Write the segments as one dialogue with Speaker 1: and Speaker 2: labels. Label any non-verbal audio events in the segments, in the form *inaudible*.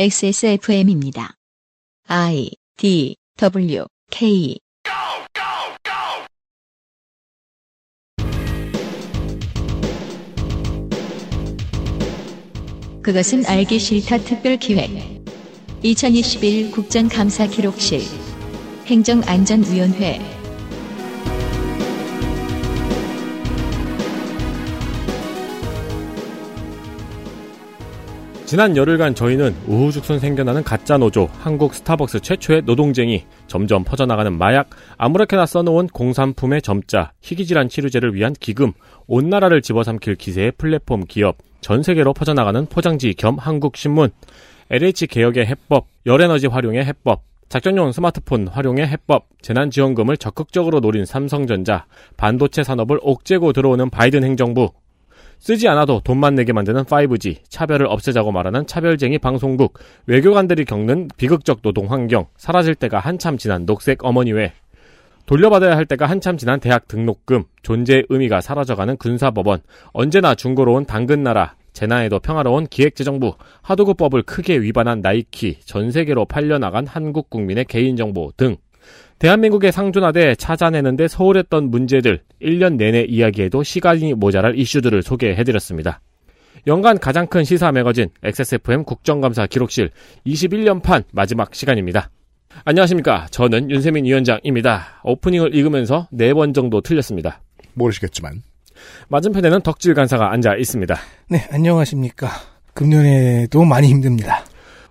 Speaker 1: XSFM입니다. I D W K. 그것은 알기 싫다 특별 기획. 2021 국정감사 기록실. 행정안전위원회
Speaker 2: 지난 열흘간 저희는 우후죽순 생겨나는 가짜 노조, 한국 스타벅스 최초의 노동쟁의, 점점 퍼져나가는 마약, 아무렇게나 써놓은 공산품의 점자, 희귀질환 치료제를 위한 기금, 온 나라를 집어삼킬 기세의 플랫폼 기업, 전 세계로 퍼져나가는 포장지 겸 한국신문, LH 개혁의 해법, 열에너지 활용의 해법, 작전용 스마트폰 활용의 해법, 재난지원금을 적극적으로 노린 삼성전자, 반도체 산업을 옥죄고 들어오는 바이든 행정부, 쓰지 않아도 돈만 내게 만드는 5G, 차별을 없애자고 말하는 차별쟁이 방송국, 외교관들이 겪는 비극적 노동 환경, 사라질 때가 한참 지난 녹색 어머니회, 돌려받아야 할 때가 한참 지난 대학 등록금, 존재의 의미가 사라져가는 군사법원, 언제나 중고로운 당근나라, 재난에도 평화로운 기획재정부, 하도급법을 크게 위반한 나이키, 전 세계로 팔려나간 한국 국민의 개인정보 등 대한민국에 상존하되 찾아내는데 소홀했던 문제들 1년 내내 이야기해도 시간이 모자랄 이슈들을 소개해드렸습니다. 연간 가장 큰 시사 매거진 XSFM 국정감사 기록실 21년판 마지막 시간입니다. 안녕하십니까. 저는 윤세민 위원장입니다. 오프닝을 읽으면서 4번 정도 틀렸습니다.
Speaker 3: 모르시겠지만.
Speaker 2: 맞은편에는 덕질 간사가 앉아 있습니다.
Speaker 4: 네, 안녕하십니까. 금년에도 많이 힘듭니다.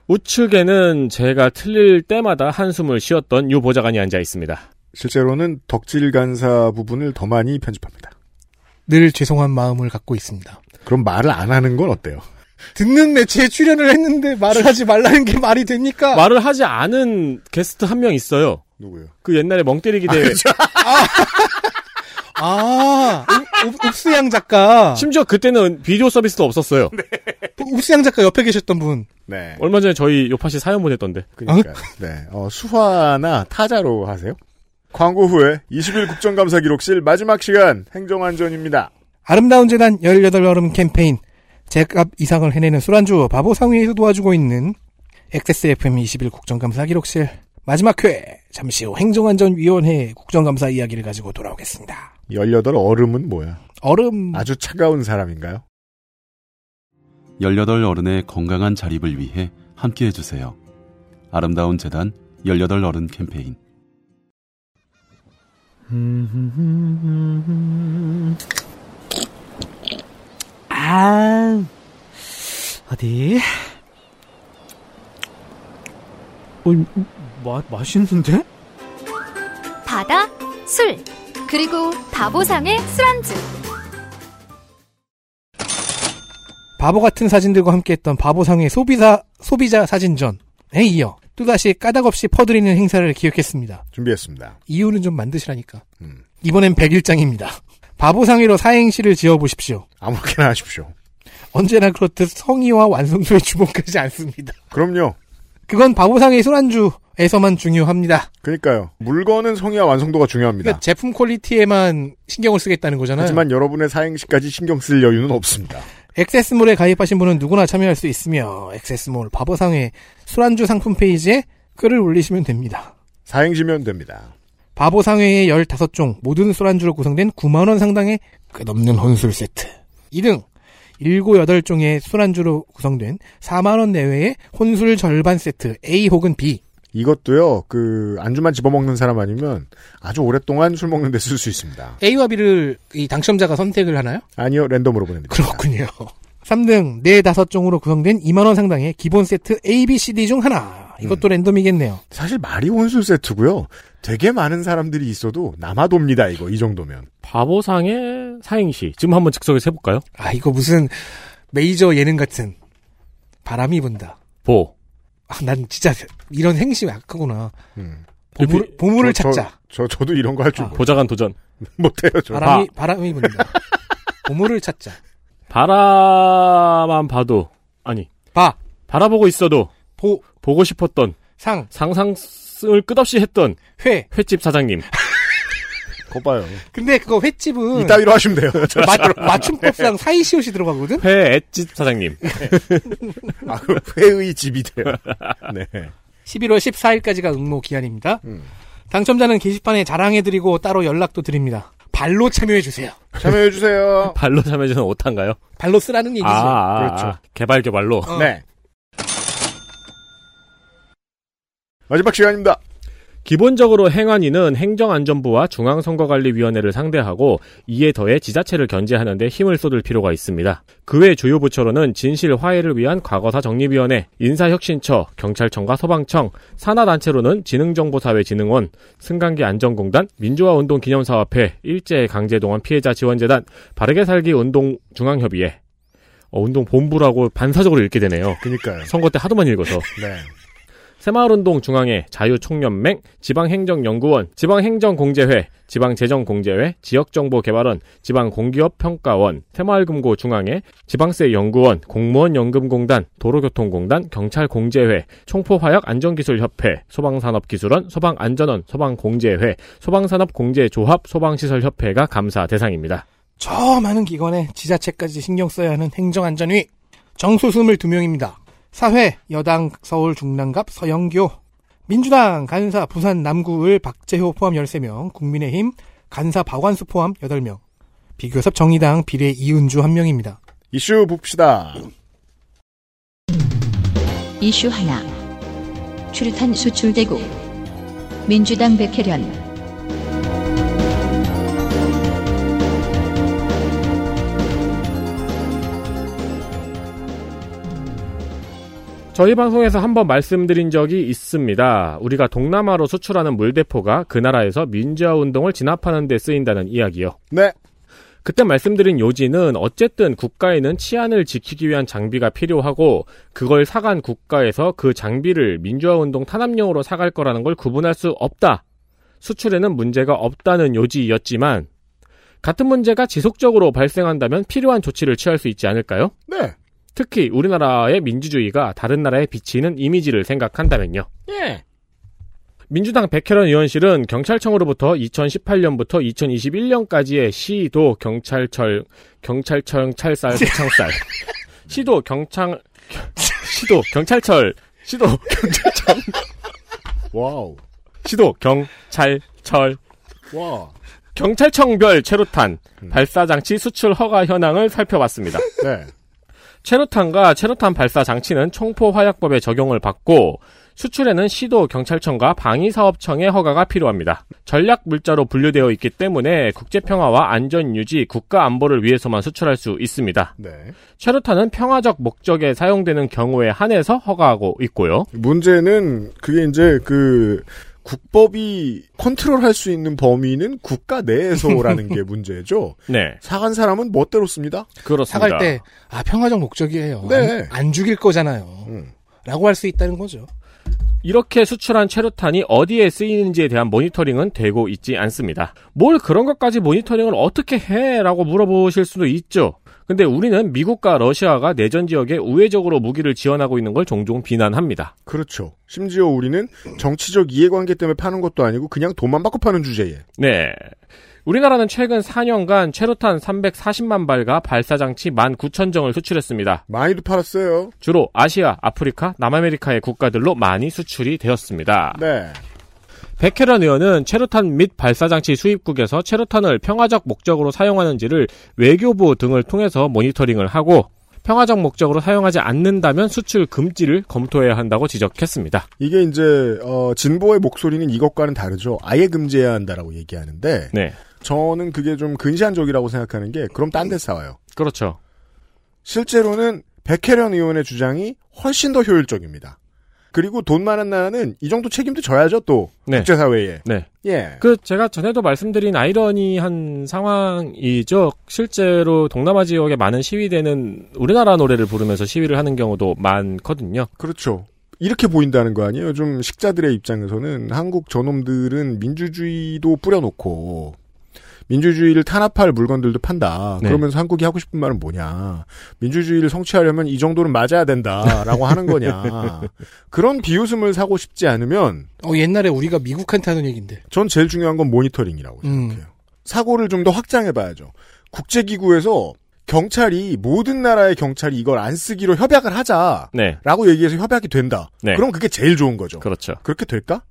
Speaker 2: 우측에는 제가 틀릴 때마다 한숨을 쉬었던 유 보좌관이 앉아 있습니다.
Speaker 3: 실제로는 덕질 간사 부분을 더 많이 편집합니다.
Speaker 4: 늘 죄송한 마음을 갖고 있습니다.
Speaker 3: 그럼 말을 안 하는 건 어때요?
Speaker 4: 듣는 매체에 출연을 했는데 말을 하지 말라는 게 말이 됩니까?
Speaker 2: 말을 하지 않은 게스트 한 명 있어요.
Speaker 3: 누구요?
Speaker 2: 그 옛날에 멍때리기 대회.
Speaker 4: 아, 읍- *laughs* 읍- 읍수양 작가.
Speaker 2: 심지어 그때는 비디오 서비스도 없었어요.
Speaker 4: 읍수양 작가 옆에 계셨던 분.
Speaker 3: 네.
Speaker 2: 얼마 전에 저희 요파시 사연 보냈던데.
Speaker 3: 그러니까 네. 어, 수화나 타자로 하세요. 광고 후에 20일 국정감사 기록실 마지막 시간 행정안전입니다.
Speaker 4: 아름다운 재단 18여름 캠페인. 제값 이상을 해내는 술안주 바보상회에서 도와주고 있는 XSFM 21 국정감사 기록실. 마지막 회. 잠시 후 행정안전위원회 국정감사 이야기를 가지고 돌아오겠습니다.
Speaker 3: 18 얼음은 뭐야?
Speaker 4: 얼음.
Speaker 3: 아주 차가운 사람인가요?
Speaker 5: 18 어른의 건강한 자립을 위해 함께 해주세요. 아름다운 재단 18 어른 캠페인.
Speaker 6: 아, 어디? 어, 마, 맛있는데?
Speaker 7: 바다, 술, 그리고 바보상의 술안주.
Speaker 4: 바보 같은 사진들과 함께했던 바보상의 소비자 소비자 사진전에 이어 또다시 까닭없이 퍼드리는 행사를 기획했습니다.
Speaker 3: 준비했습니다.
Speaker 4: 이유는 좀 만드시라니까.
Speaker 3: 음.
Speaker 4: 이번엔 101장입니다. 바보상의로 사행시를 지어보십시오.
Speaker 3: 아무렇게나 하십시오.
Speaker 4: 언제나 그렇듯 성의와 완성도에 주목하지 않습니다.
Speaker 3: 그럼요.
Speaker 4: 그건 바보상의 술안주에서만 중요합니다.
Speaker 3: 그러니까요. 물건은 성의와 완성도가 중요합니다.
Speaker 4: 그러니까 제품 퀄리티에만 신경을 쓰겠다는 거잖아요.
Speaker 3: 하지만 여러분의 사행시까지 신경 쓸 여유는 없습니다.
Speaker 4: 액세스몰에 가입하신 분은 누구나 참여할 수 있으며 액세스몰 바보상의 술안주 상품 페이지에 글을 올리시면 됩니다.
Speaker 3: 사행시면 됩니다.
Speaker 4: 바보상회의 15종 모든 술안주로 구성된 9만원 상당의 끝없는 혼술 세트. 2등 7, 8종의 술안주로 구성된 4만원 내외의 혼술 절반 세트 A 혹은 B.
Speaker 3: 이것도요, 그, 안주만 집어먹는 사람 아니면 아주 오랫동안 술 먹는데 쓸 수 있습니다.
Speaker 4: A와 B를 이 당첨자가 선택을 하나요?
Speaker 3: 아니요, 랜덤으로 보내드립니다.
Speaker 4: 그렇군요. 3등 4, 5종으로 구성된 2만원 상당의 기본 세트 A, B, C, D 중 하나. 이것도 랜덤이겠네요.
Speaker 3: 사실 말이 혼술 세트고요. 되게 많은 사람들이 있어도 남아돕니다, 이거, 이 정도면.
Speaker 2: 바보상의 사행시. 지금 한번 즉석에서 해볼까요?
Speaker 4: 아 이거 무슨 메이저 예능 같은 바람이 분다.
Speaker 2: 보.
Speaker 4: 아, 난 진짜 이런 행시 약하구나.
Speaker 3: 음.
Speaker 4: 보물, 보물을
Speaker 3: 저-
Speaker 4: 찾자.
Speaker 3: 저, 저 도 이런 거 할줄
Speaker 4: 아.
Speaker 2: 보좌관 도전. *laughs*
Speaker 3: 못해요, 저.
Speaker 4: 바람이 바람이 분다. 보물을 찾자.
Speaker 2: 바라만 봐도, 아니,
Speaker 4: 바,
Speaker 2: 바라보고 있어도,
Speaker 4: 보,
Speaker 2: 보고 싶었던,
Speaker 4: 상,
Speaker 2: 상상 을 끝없이 했던
Speaker 4: 회,
Speaker 2: 횟집 사장님. *laughs*
Speaker 3: 거 봐요.
Speaker 4: 근데 그거 횟집은
Speaker 3: 이따위로 하시면 돼요. *laughs*
Speaker 4: 맞, 맞춤법상 사이시옷이 들어가거든?
Speaker 2: 회 엣집 사장님. *laughs*
Speaker 3: 아, 그 회의 집이 돼요. 네.
Speaker 4: 11월 14일까지가 응모 기한입니다.
Speaker 3: 음.
Speaker 4: 당첨자는 게시판에 자랑해드리고 따로 연락도 드립니다. 발로 참여해주세요.
Speaker 3: 참여해주세요.
Speaker 2: 발로 참여주는 오탄가요?
Speaker 4: 발로 쓰라는 얘기죠.
Speaker 2: 아, 아,
Speaker 3: 그렇죠.
Speaker 2: 아, 개발 개발로.
Speaker 4: 어.
Speaker 3: 네. 마지막 시간입니다.
Speaker 2: 기본적으로 행안위는 행정안전부와 중앙선거관리위원회를 상대하고 이에 더해 지자체를 견제하는 데 힘을 쏟을 필요가 있습니다. 그 외 주요 부처로는 진실 화해를 위한 과거사 정립위원회, 인사혁신처, 경찰청과 소방청, 산하단체로는 지능정보사회진흥원, 승강기 안전공단, 민주화운동기념사업회, 일제강제동원 피해자 지원재단, 바르게 살기 운동 중앙협의회, 어, 운동 본부라고 반사적으로 읽게 되네요.
Speaker 3: 그니까요.
Speaker 2: 선거 때 하도만 읽어서.
Speaker 3: 네.
Speaker 2: 새마을운동 중앙회, 자유총연맹, 지방행정연구원, 지방행정공제회, 지방재정공제회, 지역정보개발원, 지방공기업평가원, 새마을금고 중앙회, 지방세연구원, 공무원연금공단, 도로교통공단, 경찰공제회, 총포화약안전기술협회, 소방산업기술원, 소방안전원, 소방공제회, 소방산업공제조합, 소방시설협회가 감사 대상입니다.
Speaker 4: 저 많은 기관에 지자체까지 신경 써야 하는 행정안전위 정소수물 두 명입니다. 사회 여당 서울 중랑갑 서영교 민주당 간사 부산 남구을 박재효 포함 13명 국민의힘 간사 박완수 포함 8명 비교섭 정의당 비례 이은주 1명입니다.
Speaker 3: 이슈 봅시다.
Speaker 1: 이슈 하나. 추류탄 수출대국. 민주당 백혜련.
Speaker 2: 저희 방송에서 한번 말씀드린 적이 있습니다. 우리가 동남아로 수출하는 물대포가 그 나라에서 민주화 운동을 진압하는 데 쓰인다는 이야기요.
Speaker 3: 네.
Speaker 2: 그때 말씀드린 요지는 어쨌든 국가에는 치안을 지키기 위한 장비가 필요하고 그걸 사간 국가에서 그 장비를 민주화 운동 탄압용으로 사갈 거라는 걸 구분할 수 없다. 수출에는 문제가 없다는 요지였지만 같은 문제가 지속적으로 발생한다면 필요한 조치를 취할 수 있지 않을까요?
Speaker 3: 네.
Speaker 2: 특히 우리나라의 민주주의가 다른 나라에 비치는 이미지를 생각한다면요.
Speaker 3: 예.
Speaker 2: 민주당 백혜련 의원실은 경찰청으로부터 2018년부터 2021년까지의 시도 경찰철 경찰청 찰쌀 *laughs* 창쌀 시도 경창 시도 경찰철 시도 경찰청
Speaker 3: wow.
Speaker 2: 시도 경찰철
Speaker 3: 와.
Speaker 2: 경찰청별 최루탄
Speaker 3: 음.
Speaker 2: 발사 장치 수출 허가 현황을 살펴봤습니다.
Speaker 3: 네.
Speaker 2: 최루탄과 최루탄 발사 장치는 총포 화약법에 적용을 받고 수출에는 시도 경찰청과 방위사업청의 허가가 필요합니다. 전략 물자로 분류되어 있기 때문에 국제 평화와 안전 유지, 국가 안보를 위해서만 수출할 수 있습니다.
Speaker 3: 네.
Speaker 2: 체류탄은 평화적 목적에 사용되는 경우에 한해서 허가하고 있고요.
Speaker 3: 문제는 그게 이제 그 국법이 컨트롤할 수 있는 범위는 국가 내에서라는 게 *laughs* 문제죠.
Speaker 2: 네,
Speaker 3: 사간 사람은 멋대로 씁니다.
Speaker 2: 그렇습니다.
Speaker 4: 사갈 때, 아, 평화적 목적이에요.
Speaker 3: 네.
Speaker 4: 안, 안 죽일 거잖아요.
Speaker 3: 음.
Speaker 4: 라고 할 수 있다는 거죠.
Speaker 2: 이렇게 수출한 체류탄이 어디에 쓰이는지에 대한 모니터링은 되고 있지 않습니다. 뭘 그런 것까지 모니터링을 어떻게 해? 라고 물어보실 수도 있죠. 근데 우리는 미국과 러시아가 내전 지역에 우회적으로 무기를 지원하고 있는 걸 종종 비난합니다.
Speaker 3: 그렇죠. 심지어 우리는 정치적 이해관계 때문에 파는 것도 아니고 그냥 돈만 받고 파는 주제에.
Speaker 2: 네. 우리나라는 최근 4년간 체류탄 340만 발과 발사장치 19,000정을 수출했습니다.
Speaker 3: 많이도 팔았어요.
Speaker 2: 주로 아시아, 아프리카, 남아메리카의 국가들로 많이 수출이 되었습니다.
Speaker 3: 네.
Speaker 2: 백혜련 의원은 체류탄 및 발사장치 수입국에서 체류탄을 평화적 목적으로 사용하는지를 외교부 등을 통해서 모니터링을 하고 평화적 목적으로 사용하지 않는다면 수출 금지를 검토해야 한다고 지적했습니다.
Speaker 3: 이게 이제 어, 진보의 목소리는 이것과는 다르죠. 아예 금지해야 한다라고 얘기하는데
Speaker 2: 네.
Speaker 3: 저는 그게 좀 근시안적이라고 생각하는 게 그럼 딴 데 싸워요.
Speaker 2: 그렇죠.
Speaker 3: 실제로는 백혜련 의원의 주장이 훨씬 더 효율적입니다. 그리고 돈 많은 나라는 이 정도 책임도 져야죠 또
Speaker 2: 네.
Speaker 3: 국제사회에.
Speaker 2: 네.
Speaker 3: 예.
Speaker 2: 그 제가 전에도 말씀드린 아이러니한 상황이죠. 실제로 동남아 지역에 많은 시위대는 우리나라 노래를 부르면서 시위를 하는 경우도 많거든요.
Speaker 3: 그렇죠. 이렇게 보인다는 거 아니에요? 좀 식자들의 입장에서는 한국 저놈들은 민주주의도 뿌려놓고 민주주의를 탄압할 물건들도 판다.
Speaker 2: 네.
Speaker 3: 그러면서 한국이 하고 싶은 말은 뭐냐? 민주주의를 성취하려면 이 정도는 맞아야 된다라고 하는 거냐? *laughs* 그런 비웃음을 사고 싶지 않으면
Speaker 4: 어, 옛날에 우리가 미국한테 하는 얘기인데.
Speaker 3: 전 제일 중요한 건 모니터링이라고
Speaker 4: 음.
Speaker 3: 생각해요. 사고를 좀 더 확장해 봐야죠. 국제기구에서 경찰이 모든 나라의 경찰이 이걸 안 쓰기로 협약을 하자라고
Speaker 2: 네.
Speaker 3: 얘기해서 협약이 된다.
Speaker 2: 네.
Speaker 3: 그럼 그게 제일 좋은 거죠.
Speaker 2: 그렇죠.
Speaker 3: 그렇게 될까?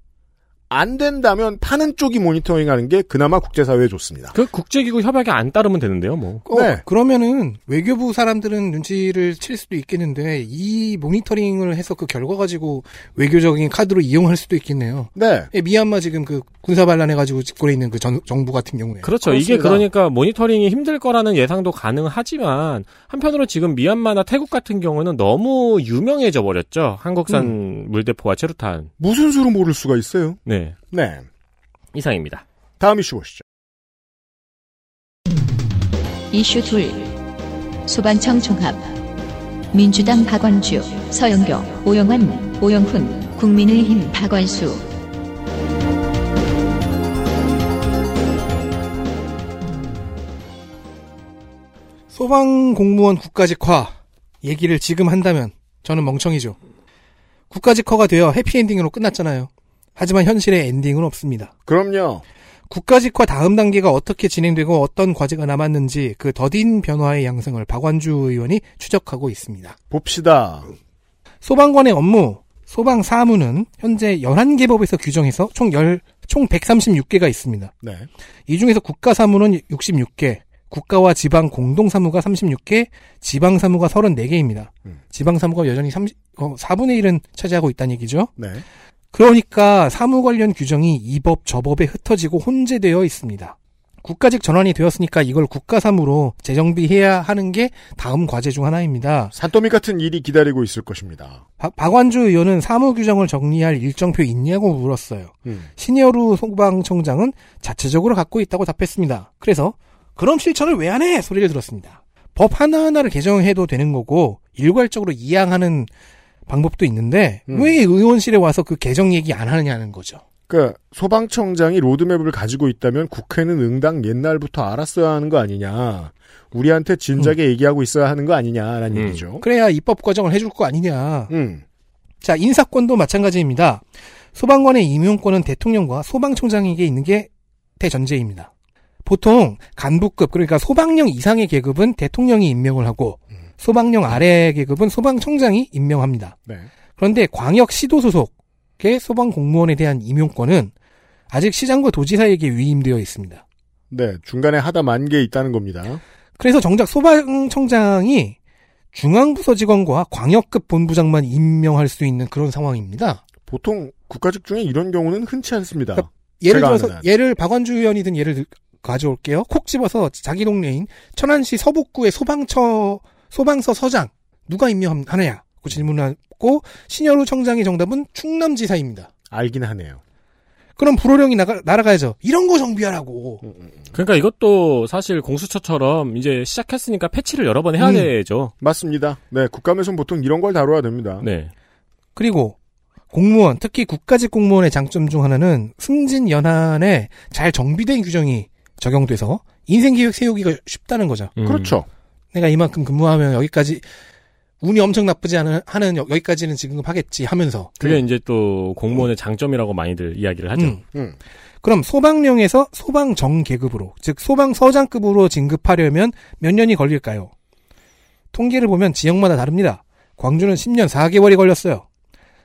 Speaker 3: 안 된다면 파는 쪽이 모니터링하는 게 그나마 국제사회에 좋습니다.
Speaker 2: 그 국제기구 협약에 안 따르면 되는데요, 뭐.
Speaker 4: 어,
Speaker 3: 네.
Speaker 4: 그러면은 외교부 사람들은 눈치를 칠 수도 있겠는데 이 모니터링을 해서 그 결과 가지고 외교적인 카드로 이용할 수도 있겠네요.
Speaker 3: 네.
Speaker 4: 예, 미얀마 지금 그 군사 반란해 가지고 집권에 있는 그 전- 정부 같은 경우에
Speaker 2: 그렇죠. 이게
Speaker 3: 그렇습니다.
Speaker 2: 그러니까 모니터링이 힘들 거라는 예상도 가능하지만 한편으로 지금 미얀마나 태국 같은 경우는 너무 유명해져 버렸죠. 한국산 물대포와 체루탄.
Speaker 3: 무슨 수로 모를 수가 있어요?
Speaker 2: 네.
Speaker 3: 네.
Speaker 2: 이상입니다.
Speaker 3: 다음 이슈 보시죠.
Speaker 1: 이슈 둘 소방청 종합 민주당 박원주 서영교 오영환 오영훈 국민의힘 박원수
Speaker 4: 소방 공무원 국가직화 얘기를 지금 한다면 저는 멍청이죠. 국가직화가 되어 해피엔딩으로 끝났잖아요. 하지만 현실에 엔딩은 없습니다.
Speaker 3: 그럼요.
Speaker 4: 국가직화 다음 단계가 어떻게 진행되고 어떤 과제가 남았는지 그 더딘 변화의 양상을 박완주 의원이 추적하고 있습니다.
Speaker 3: 봅시다.
Speaker 4: 소방관의 업무, 소방 사무는 현재 11개 법에서 규정해서 총 10, 총 136개가 있습니다.
Speaker 3: 네.
Speaker 4: 이 중에서 국가 사무는 66개, 국가와 지방 공동 사무가 36개, 지방 사무가 34개입니다.
Speaker 3: 음.
Speaker 4: 지방 사무가 여전히 30, 어, 4분의 1은 차지하고 있다는 얘기죠.
Speaker 3: 네.
Speaker 4: 그러니까 사무 관련 규정이 이 법 저 법에 흩어지고 혼재되어 있습니다. 국가직 전환이 되었으니까 이걸 국가사무로 재정비해야 하는 게 다음 과제 중 하나입니다.
Speaker 3: 산더미 같은 일이 기다리고 있을 것입니다.
Speaker 4: 박- 박완주 의원은 사무 규정을 정리할 일정표 있냐고 물었어요.
Speaker 3: 음.
Speaker 4: 신여루 소방청장은 자체적으로 갖고 있다고 답했습니다. 그래서 그럼 실천을 왜 안 해? 소리를 들었습니다. 법 하나하나를 개정해도 되는 거고 일괄적으로 이양하는 방법도 있는데
Speaker 3: 음.
Speaker 4: 왜 의원실에 와서 그 개정 얘기 안 하느냐는 거죠.
Speaker 3: 그러니까 소방청장이 로드맵을 가지고 있다면 국회는 응당 옛날부터 알았어야 하는 거 아니냐. 우리한테 진작에 얘기하고 있어야 하는 거 아니냐라는
Speaker 2: 음.
Speaker 3: 얘기죠.
Speaker 4: 그래야 입법 과정을 해줄 거 아니냐.
Speaker 3: 음.
Speaker 4: 자, 인사권도 마찬가지입니다. 소방관의 임용권은 대통령과 소방청장에게 있는 게 대전제입니다. 보통 간부급 그러니까 소방령 이상의 계급은 대통령이 임명을 하고 소방령 아래 계급은 소방청장이 임명합니다.
Speaker 3: 네.
Speaker 4: 그런데 광역 시도 소속의 소방 공무원에 대한 임용권은 아직 시장과 도지사에게 위임되어 있습니다.
Speaker 3: 네. 중간에 하다 만 게 있다는 겁니다.
Speaker 4: 그래서 정작 소방청장이 중앙부서 직원과 광역급 본부장만 임명할 수 있는 그런 상황입니다.
Speaker 3: 보통 국가직 중에 이런 경우는 흔치 않습니다.
Speaker 4: 그러니까 예를 들어서. 예를 박원주 의원이든 예를 들- 가져올게요. 콕 집어서 자기 동네인 천안시 서북구의 소방처 소방서 서장 누가 임명하느냐? 그 질문하고 신여루 청장의 정답은 충남지사입니다.
Speaker 3: 알긴 하네요.
Speaker 4: 그럼 불호령이 나가, 날아가야죠. 이런 거 정비하라고.
Speaker 2: 그러니까 이것도 사실 공수처처럼 이제 시작했으니까 패치를 여러 번 해야
Speaker 4: 음.
Speaker 2: 되죠.
Speaker 3: 맞습니다. 네. 국감에서는 보통 이런 걸 다뤄야 됩니다.
Speaker 2: 네.
Speaker 4: 그리고 공무원, 특히 국가직 공무원의 장점 중 하나는 승진 연한에 잘 정비된 규정이 적용돼서 인생 계획 세우기가 쉽다는 거죠.
Speaker 2: 음.
Speaker 3: 그렇죠.
Speaker 4: 내가 이만큼 근무하면 여기까지 운이 엄청 나쁘지 않은 하는 여- 여기까지는 지금 하겠지 하면서
Speaker 2: 그게 이제 또 공무원의 장점이라고 많이들 이야기를 하죠.
Speaker 4: 음.
Speaker 3: 음.
Speaker 4: 그럼 소방령에서 소방정 계급으로 즉 소방서장급으로 진급하려면 몇 년이 걸릴까요? 통계를 보면 지역마다 다릅니다. 광주는 10년 4개월이 걸렸어요.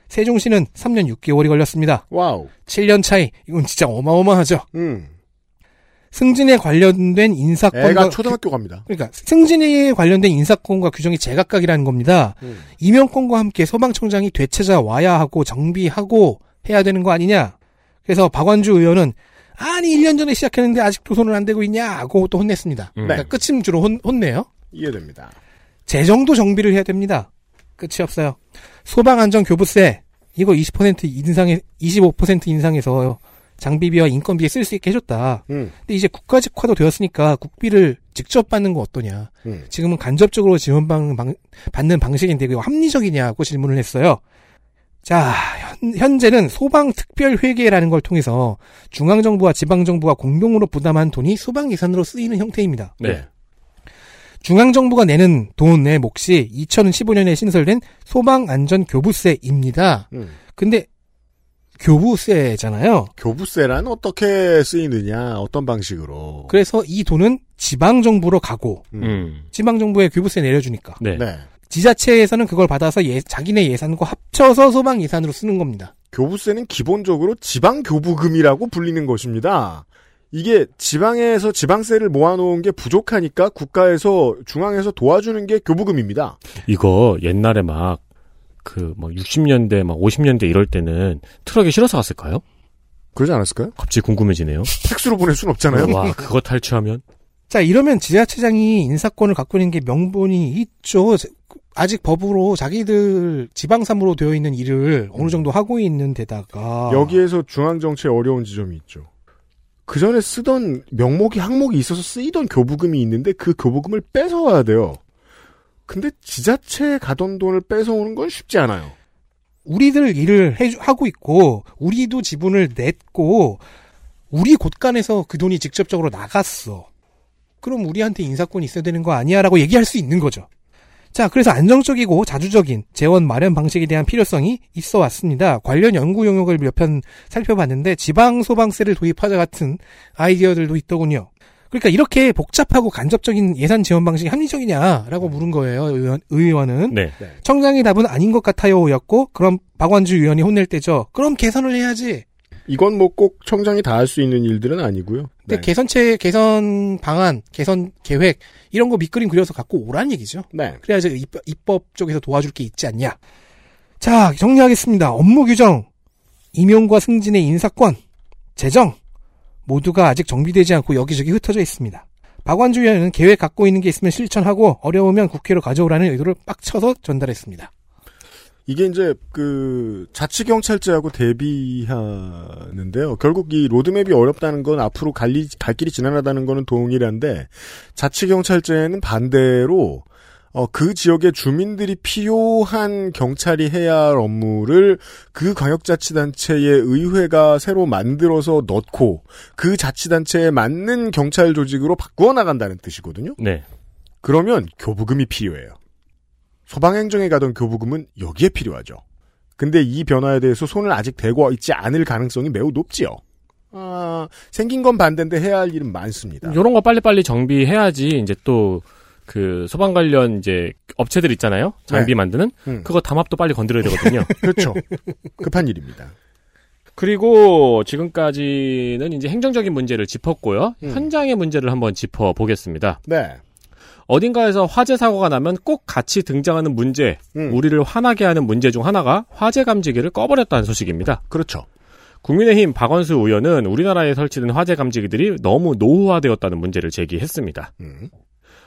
Speaker 4: 세종시는 3년 6개월이 걸렸습니다.
Speaker 3: wow.
Speaker 4: 7년 차이 이건 진짜 어마어마하죠.
Speaker 3: 음.
Speaker 4: 승진에 관련된 인사권과
Speaker 3: 애가 초등학교 갑니다.
Speaker 4: 그러니까 승진에 관련된 인사권과 규정이 제각각이라는 겁니다.
Speaker 3: 음.
Speaker 4: 임용권과 함께 소방청장이 되찾아 와야 하고 정비하고 해야 되는 거 아니냐. 그래서 박완주 의원은 아니 1년 전에 시작했는데 아직도 손을 안 대고 있냐 하고 또 혼냈습니다.
Speaker 2: 음.
Speaker 4: 그러니까 끝임 주로 혼, 혼내요.
Speaker 3: 이해됩니다.
Speaker 4: 재정도 정비를 해야 됩니다. 끝이 없어요. 소방안전교부세 이거 20% 인상에 25% 인상해서 장비비와 인건비에 쓸 수 있게 해줬다.
Speaker 3: 음.
Speaker 4: 근데 이제 국가직화도 되었으니까 국비를 직접 받는 거 어떠냐.
Speaker 3: 음. 지금은
Speaker 4: 간접적으로 지원 방, 방- 받는 방식인데 그게 합리적이냐고 질문을 했어요. 자, 현, 현재는 소방특별회계라는 걸 통해서 중앙정부와 지방정부가 공동으로 부담한 돈이 소방 예산으로 쓰이는 형태입니다.
Speaker 2: 네.
Speaker 4: 중앙정부가 내는 돈의 몫이 2015년에 신설된 소방안전교부세입니다.
Speaker 3: 음.
Speaker 4: 근데 교부세잖아요.
Speaker 3: 교부세란 어떻게 쓰이느냐, 어떤 방식으로.
Speaker 4: 그래서 이 돈은 지방 정부로 가고
Speaker 3: 음.
Speaker 2: 음.
Speaker 4: 지방 정부에 교부세 내려주니까
Speaker 2: 네.
Speaker 3: 네.
Speaker 4: 지자체에서는 그걸 받아서 예- 자기네 예산과 합쳐서 소방 예산으로 쓰는 겁니다.
Speaker 3: 교부세는 기본적으로 지방 교부금이라고 불리는 것입니다. 이게 지방에서 지방세를 모아놓은 게 부족하니까 국가에서 중앙에서 도와주는 게 교부금입니다.
Speaker 2: 이거 옛날에 막 그 막 60년대 막 50년대 이럴 때는 트럭에 실어서 갔을까요?
Speaker 3: 그러지 않았을까요?
Speaker 2: 갑자기 궁금해지네요.
Speaker 3: 팩스로 보낼 순 없잖아요.
Speaker 2: 와 그거 탈취하면
Speaker 4: 자 이러면 지자체장이 인사권을 갖고 있는 게 명분이 있죠. 아직 법으로 자기들 지방삼으로 되어 있는 일을 어느 정도 하고 있는 데다가
Speaker 3: 여기에서 중앙정치의 어려운 지점이 있죠. 그 전에 쓰던 명목이 항목이 있어서 쓰이던 교부금이 있는데 그 교부금을 뺏어와야 돼요. 근데 지자체에 가던 돈을 뺏어오는 건 쉽지 않아요.
Speaker 4: 우리들 일을 해 하고 있고 우리도 지분을 냈고 우리 곳간에서 그 돈이 직접적으로 나갔어. 그럼 우리한테 인사권이 있어야 되는 거 아니야라고 얘기할 수 있는 거죠. 자, 그래서 안정적이고 자주적인 재원 마련 방식에 대한 필요성이 있어 왔습니다. 관련 연구 용역을 몇 편 살펴봤는데 지방 소방세를 도입하자 같은 아이디어들도 있더군요. 그러니까 이렇게 복잡하고 간접적인 예산 지원 방식이 합리적이냐라고 물은 거예요, 의원, 의원은.
Speaker 2: 네.
Speaker 4: 청장의 답은 아닌 것 같아요였고 그럼 박완주 의원이 혼낼 때죠. 그럼 개선을 해야지.
Speaker 3: 이건 뭐 꼭 청장이 다 할 수 있는 일들은 아니고요.
Speaker 4: 근데
Speaker 3: 네.
Speaker 4: 개선체, 개선 방안, 개선 계획 이런 거 밑그림 그려서 갖고 오란 얘기죠.
Speaker 3: 네.
Speaker 4: 그래야지 입- 입법 쪽에서 도와줄 게 있지 않냐. 자 정리하겠습니다. 업무 규정, 임용과 승진의 인사권, 재정 모두가 아직 정비되지 않고 여기저기 흩어져 있습니다. 박완주 의원은 계획 갖고 있는 게 있으면 실천하고 어려우면 국회로 가져오라는 의도를 빡쳐서 전달했습니다.
Speaker 3: 이게 이제 그 자치 경찰제하고 대비하는데요. 결국 이 로드맵이 어렵다는 건 앞으로 갈, 리- 갈 길이 지난하다는 거는 동일한데 자치 경찰제는 반대로 어, 그 지역의 주민들이 필요한 경찰이 해야 할 업무를 그 광역자치단체의 의회가 새로 만들어서 넣고 그 자치단체에 맞는 경찰 조직으로 바꾸어 나간다는 뜻이거든요.
Speaker 2: 네.
Speaker 3: 그러면 교부금이 필요해요. 소방행정에 가던 교부금은 여기에 필요하죠. 근데 이 변화에 대해서 손을 아직 대고 있지 않을 가능성이 매우 높지요. 아, 생긴 건 반대인데 해야 할 일은 많습니다.
Speaker 2: 요런 거 빨리빨리 정비해야지 이제 또 그 소방 관련 이제 업체들 있잖아요. 장비
Speaker 3: 네.
Speaker 2: 만드는
Speaker 3: 음,
Speaker 2: 그거 담합도 빨리 건드려야 되거든요. *laughs*
Speaker 3: 그렇죠. 급한 일입니다.
Speaker 2: 그리고 지금까지는 이제 행정적인 문제를 짚었고요.
Speaker 3: 음.
Speaker 2: 현장의 문제를 한번 짚어 보겠습니다.
Speaker 3: 네.
Speaker 2: 어딘가에서 화재 사고가 나면 꼭 같이 등장하는 문제,
Speaker 3: 음,
Speaker 2: 우리를 화나게 하는 문제 중 하나가 화재 감지기를 꺼버렸다는 소식입니다.
Speaker 3: 그렇죠.
Speaker 2: 국민의힘 박원수 의원은 우리나라에 설치된 화재 감지기들이 너무 노후화되었다는 문제를 제기했습니다.
Speaker 3: 음,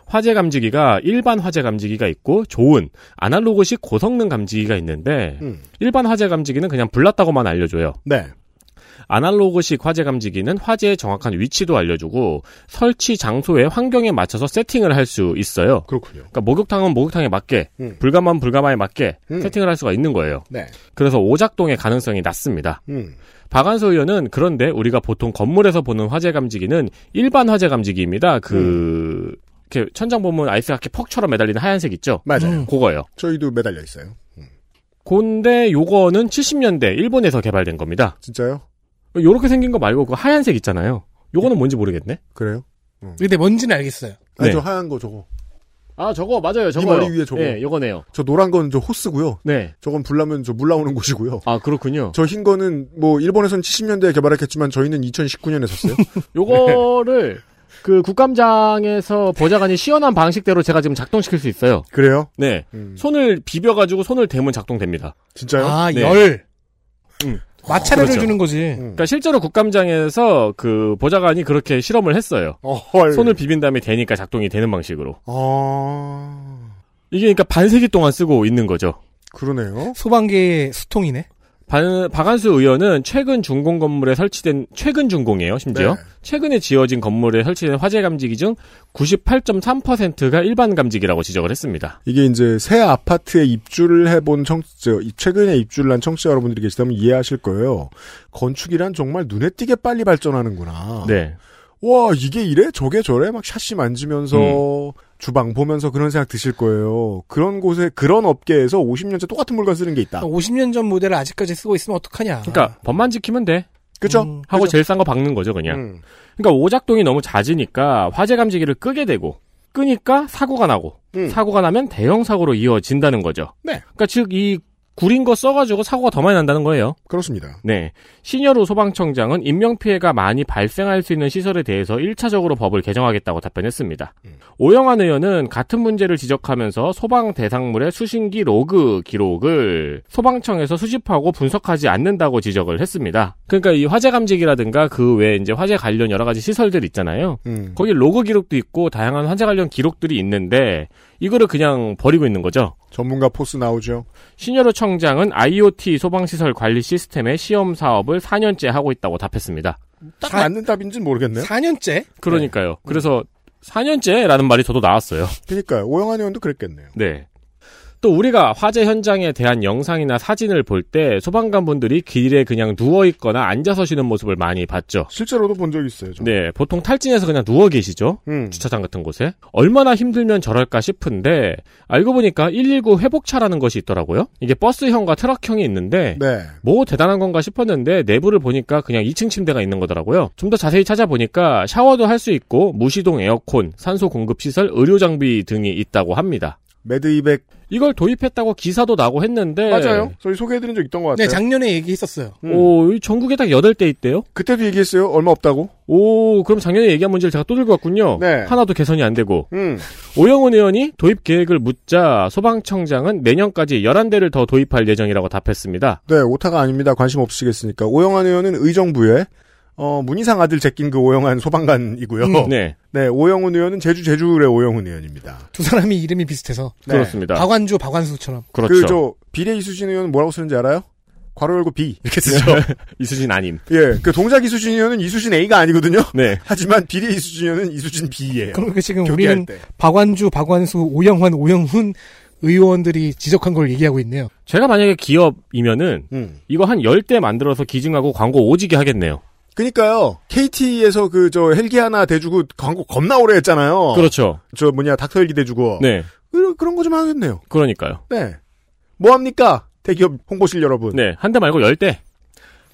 Speaker 2: 화재 감지기가 일반 화재 감지기가 있고 좋은 아날로그식 고성능 감지기가 있는데
Speaker 3: 음,
Speaker 2: 일반 화재 감지기는 그냥 불났다고만 알려줘요.
Speaker 3: 네.
Speaker 2: 아날로그식 화재 감지기는 화재의 정확한 위치도 알려주고 설치 장소의 환경에 맞춰서 세팅을 할 수 있어요.
Speaker 3: 그렇군요.
Speaker 2: 그러니까 목욕탕은 목욕탕에 맞게,
Speaker 3: 음.
Speaker 2: 불감은 불감에 맞게
Speaker 3: 음.
Speaker 2: 세팅을 할 수가 있는 거예요.
Speaker 3: 네.
Speaker 2: 그래서 오작동의 가능성이 낮습니다.
Speaker 3: 음,
Speaker 2: 박한서 의원은 그런데 우리가 보통 건물에서 보는 화재 감지기는 일반 화재 감지기입니다. 그 이렇게 천장 보면 아이스하키 퍽처럼 매달리는 하얀색 있죠?
Speaker 3: 맞아요.
Speaker 4: 음.
Speaker 2: 그거예요.
Speaker 3: 저희도 매달려 있어요.
Speaker 2: 근데 요거는 70년대 일본에서 개발된 겁니다.
Speaker 3: 진짜요?
Speaker 2: 요렇게 생긴 거 말고 그 하얀색 있잖아요. 요거는 뭔지 모르겠네.
Speaker 3: 그래요?
Speaker 4: 근데 뭔지는 알겠어요.
Speaker 2: 네.
Speaker 3: 저 하얀 거 저거.
Speaker 2: 아, 저거 맞아요.
Speaker 3: 이 머리 위에 저거.
Speaker 2: 네, 요거네요.
Speaker 3: 저 노란 건 저 호스고요.
Speaker 2: 네.
Speaker 3: 저건 불 나면 저 물 나오는 곳이고요.
Speaker 2: 아, 그렇군요.
Speaker 3: 저 흰 거는 뭐 일본에서는 70년대에 개발했겠지만 저희는 2019년에 샀어요. *laughs*
Speaker 2: 요거를 그 국감장에서 보좌관이 시연한 방식대로 제가 지금 작동시킬 수 있어요.
Speaker 3: 그래요?
Speaker 2: 네.
Speaker 3: 음,
Speaker 2: 손을 비벼가지고 손을 대면 작동됩니다.
Speaker 3: 진짜요?
Speaker 4: 아,
Speaker 2: 네.
Speaker 4: 열.
Speaker 2: 음.
Speaker 4: 마찰을
Speaker 2: 그렇죠.
Speaker 4: 주는 거지.
Speaker 3: 음.
Speaker 2: 그러니까 실제로 국감장에서 그 보좌관이 그렇게 실험을 했어요.
Speaker 3: 어, 헐.
Speaker 2: 손을 비빈 다음에 되니까 작동이 되는 방식으로.
Speaker 3: 어,
Speaker 2: 이게 그러니까 반세기 동안 쓰고 있는 거죠.
Speaker 3: 그러네요.
Speaker 4: 소방계의 수통이네.
Speaker 2: 반, 박한수 의원은 최근 준공 건물에 설치된 최근 준공이에요. 심지어
Speaker 3: 네.
Speaker 2: 최근에 지어진 건물에 설치된 화재 감지기 중 98.3%가 일반 감지기라고 지적을 했습니다.
Speaker 3: 이게 이제 새 아파트에 입주를 해본 청, 저, 최근에 입주를 한 청취자 여러분들이 계시다면 이해하실 거예요. 건축이란 정말 눈에 띄게 빨리 발전하는구나.
Speaker 2: 네.
Speaker 3: 와, 이게 이래? 저게 저래? 막 샷시 만지면서, 주방 보면서 그런 생각 드실 거예요. 그런 곳에 그런 업계에서 50년째 똑같은 물건 쓰는 게 있다.
Speaker 4: 50년 전 모델을 아직까지 쓰고 있으면 어떡하냐.
Speaker 2: 그러니까 법만 지키면 돼.
Speaker 3: 그죠?
Speaker 4: 음,
Speaker 2: 하고
Speaker 4: 그죠.
Speaker 2: 제일 싼 거 박는 거죠, 그냥.
Speaker 3: 음.
Speaker 2: 그러니까 오작동이 너무 잦으니까 화재 감지기를 끄게 되고 끄니까 사고가 나고
Speaker 3: 음.
Speaker 2: 사고가 나면 대형 사고로 이어진다는 거죠.
Speaker 3: 네.
Speaker 2: 그러니까 즉 이 구린 거 써가지고 사고가 더 많이 난다는 거예요.
Speaker 3: 그렇습니다.
Speaker 2: 네. 신열우 소방청장은 인명피해가 많이 발생할 수 있는 시설에 대해서 1차적으로 법을 개정하겠다고 답변했습니다.
Speaker 3: 음.
Speaker 2: 오영환 의원은 같은 문제를 지적하면서 소방 대상물의 수신기 로그 기록을 소방청에서 수집하고 분석하지 않는다고 지적을 했습니다. 그러니까 이 화재 감지기라든가 그 외에 이제 화재 관련 여러 가지 시설들 있잖아요.
Speaker 3: 음.
Speaker 2: 거기 로그 기록도 있고 다양한 화재 관련 기록들이 있는데 이거를 그냥 버리고 있는 거죠.
Speaker 3: 전문가 포스 나오죠.
Speaker 2: 신여루 청장은 IoT 소방시설 관리 시스템의 시험 사업을 4년째 하고 있다고 답했습니다.
Speaker 3: 딱
Speaker 4: 사-
Speaker 3: 맞는 답인지는 모르겠네요.
Speaker 4: 4년째?
Speaker 2: 그러니까요. 그래서 4년째라는 말이 저도 나왔어요.
Speaker 3: 그러니까요. 오영환 의원도 그랬겠네요.
Speaker 2: 네. 또 우리가 화재 현장에 대한 영상이나 사진을 볼 때 소방관 분들이 길에 그냥 누워 있거나 앉아서 쉬는 모습을 많이 봤죠.
Speaker 3: 실제로도 본 적 있어요. 저.
Speaker 2: 네, 보통 탈진해서 그냥 누워 계시죠.
Speaker 3: 음.
Speaker 2: 주차장 같은 곳에. 얼마나 힘들면 저럴까 싶은데 알고 보니까 119 회복차라는 것이 있더라고요. 이게 버스형과 트럭형이 있는데
Speaker 3: 네.
Speaker 2: 뭐 대단한 건가 싶었는데 내부를 보니까 그냥 2층 침대가 있는 거더라고요. 좀 더 자세히 찾아보니까 샤워도 할 수 있고 무시동 에어컨, 산소 공급 시설, 의료 장비 등이 있다고 합니다.
Speaker 3: 매드 200
Speaker 2: 이걸 도입했다고 기사도 나고 했는데
Speaker 3: 맞아요. 저희 소개해드린 적 있던 것 같아요.
Speaker 4: 네, 작년에 얘기했었어요.
Speaker 3: 음.
Speaker 2: 오, 이 전국에 딱 8대 있대요.
Speaker 3: 그때도 얘기했어요. 얼마 없다고.
Speaker 2: 오, 그럼 작년에 얘기한 문제를 제가 또 들고 왔군요.
Speaker 3: 네.
Speaker 2: 하나도 개선이 안 되고.
Speaker 3: 음.
Speaker 2: 오영훈 의원이 도입 계획을 묻자 소방청장은 내년까지 11대를 더 도입할 예정이라고 답했습니다.
Speaker 3: 네, 오타가 아닙니다. 관심 없으시겠으니까. 오영환 의원은 의정부에 어, 문희상 아들 제낀 그 오영환 소방관이고요.
Speaker 4: 음,
Speaker 2: 네,
Speaker 3: 네, 오영훈 의원은 제주 제주의 오영훈 의원입니다.
Speaker 4: 두 사람이 이름이 비슷해서.
Speaker 3: 네.
Speaker 2: 그렇습니다.
Speaker 4: 박완주, 박완수처럼.
Speaker 2: 그렇죠.
Speaker 3: 그 저 비례 이수진 의원은 뭐라고 쓰는지 알아요? 괄호 열고 B 이렇게 쓰죠. *laughs*
Speaker 2: 이수진 아님.
Speaker 3: 예, 그 동작 이수진 의원은 이수진 A가 아니거든요.
Speaker 2: 네. *laughs*
Speaker 3: 하지만 비례 이수진 의원은 이수진 B예요.
Speaker 4: 그러니까 지금 우리는
Speaker 3: 때.
Speaker 4: 박완주, 박완수, 오영환, 오영훈 의원들이 지적한 걸 얘기하고 있네요.
Speaker 2: 제가 만약에 기업이면은
Speaker 3: 음.
Speaker 2: 이거 한 10대 만들어서 기증하고 광고 오지게 하겠네요.
Speaker 3: 그니까요. KT에서 그 저 헬기 하나 대주고 광고 겁나 오래 했잖아요.
Speaker 2: 그렇죠.
Speaker 3: 저 뭐냐 닥터 헬기 대주고.
Speaker 2: 네.
Speaker 3: 그, 그런 거 좀 하겠네요.
Speaker 2: 그러니까요.
Speaker 3: 네. 뭐 합니까? 대기업 홍보실 여러분.
Speaker 2: 네. 한 대 말고 10대.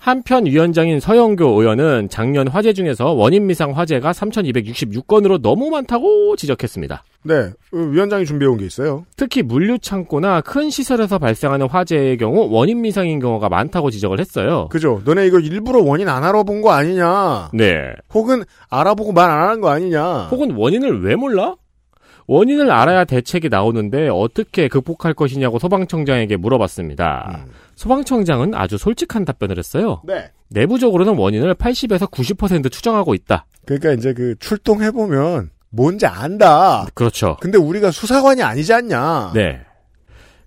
Speaker 2: 한편 위원장인 서영교 의원은 작년 화재 중에서 원인 미상 화재가 3,266건으로 너무 많다고 지적했습니다.
Speaker 3: 네. 어, 위원장이 준비해온 게 있어요.
Speaker 2: 특히 물류 창고나 큰 시설에서 발생하는 화재의 경우 원인 미상인 경우가 많다고 지적을 했어요.
Speaker 3: 그죠? 너네 이거 일부러 원인 안 알아본 거 아니냐?
Speaker 2: 네.
Speaker 3: 혹은 알아보고 말 안 하는 거 아니냐?
Speaker 2: 혹은 원인을 왜 몰라? 원인을 알아야 대책이 나오는데 어떻게 극복할 것이냐고 소방청장에게 물어봤습니다.
Speaker 3: 음.
Speaker 2: 소방청장은 아주 솔직한 답변을 했어요.
Speaker 3: 네.
Speaker 2: 내부적으로는 원인을 80에서 90% 추정하고 있다.
Speaker 3: 그러니까 이제 그 출동해 보면 뭔지 안다.
Speaker 2: 그렇죠.
Speaker 3: 근데 우리가 수사관이 아니지 않냐?
Speaker 2: 네.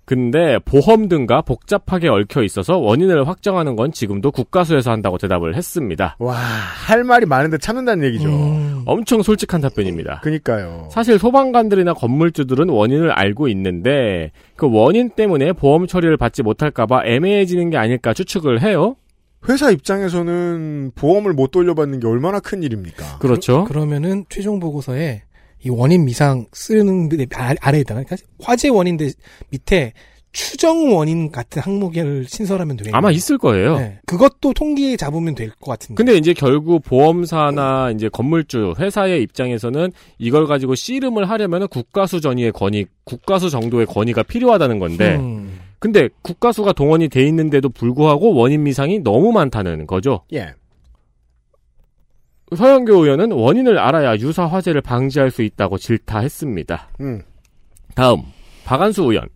Speaker 2: 근데 보험 등과 복잡하게 얽혀 있어서 원인을 확정하는 건 지금도 국가수에서 한다고 대답을 했습니다.
Speaker 3: 와, 할 말이 많은데 참는다는 얘기죠.
Speaker 4: 음,
Speaker 2: 엄청 솔직한 답변입니다.
Speaker 3: 그니까요.
Speaker 2: 사실 소방관들이나 건물주들은 원인을 알고 있는데 그 원인 때문에 보험 처리를 받지 못할까봐 애매해지는 게 아닐까 추측을 해요.
Speaker 3: 회사 입장에서는 보험을 못 돌려받는 게 얼마나 큰 일입니까?
Speaker 2: 그렇죠.
Speaker 4: 그 러면은 최종 보고서에 이 원인 미상 쓰는 데 아- 아래에다가 그러니까 화재 원인데 밑에 추정 원인 같은 항목을 신설하면 되겠네요.
Speaker 2: 아마 있을 거예요.
Speaker 4: 네. 그것도 통계에 잡으면 될 것 같은데.
Speaker 2: 근데 이제 결국 보험사나 이제 건물주 회사의 입장에서는 이걸 가지고 씨름을 하려면 국가수 전위의 권위, 국가수 정도의 권위가 필요하다는 건데,
Speaker 4: 음,
Speaker 2: 근데 국가수가 동원이 돼 있는데도 불구하고 원인 미상이 너무 많다는 거죠.
Speaker 3: 예.
Speaker 2: 서영교 의원은 원인을 알아야 유사 화재를 방지할 수 있다고 질타했습니다.
Speaker 3: 음.
Speaker 2: 다음 박완수 의원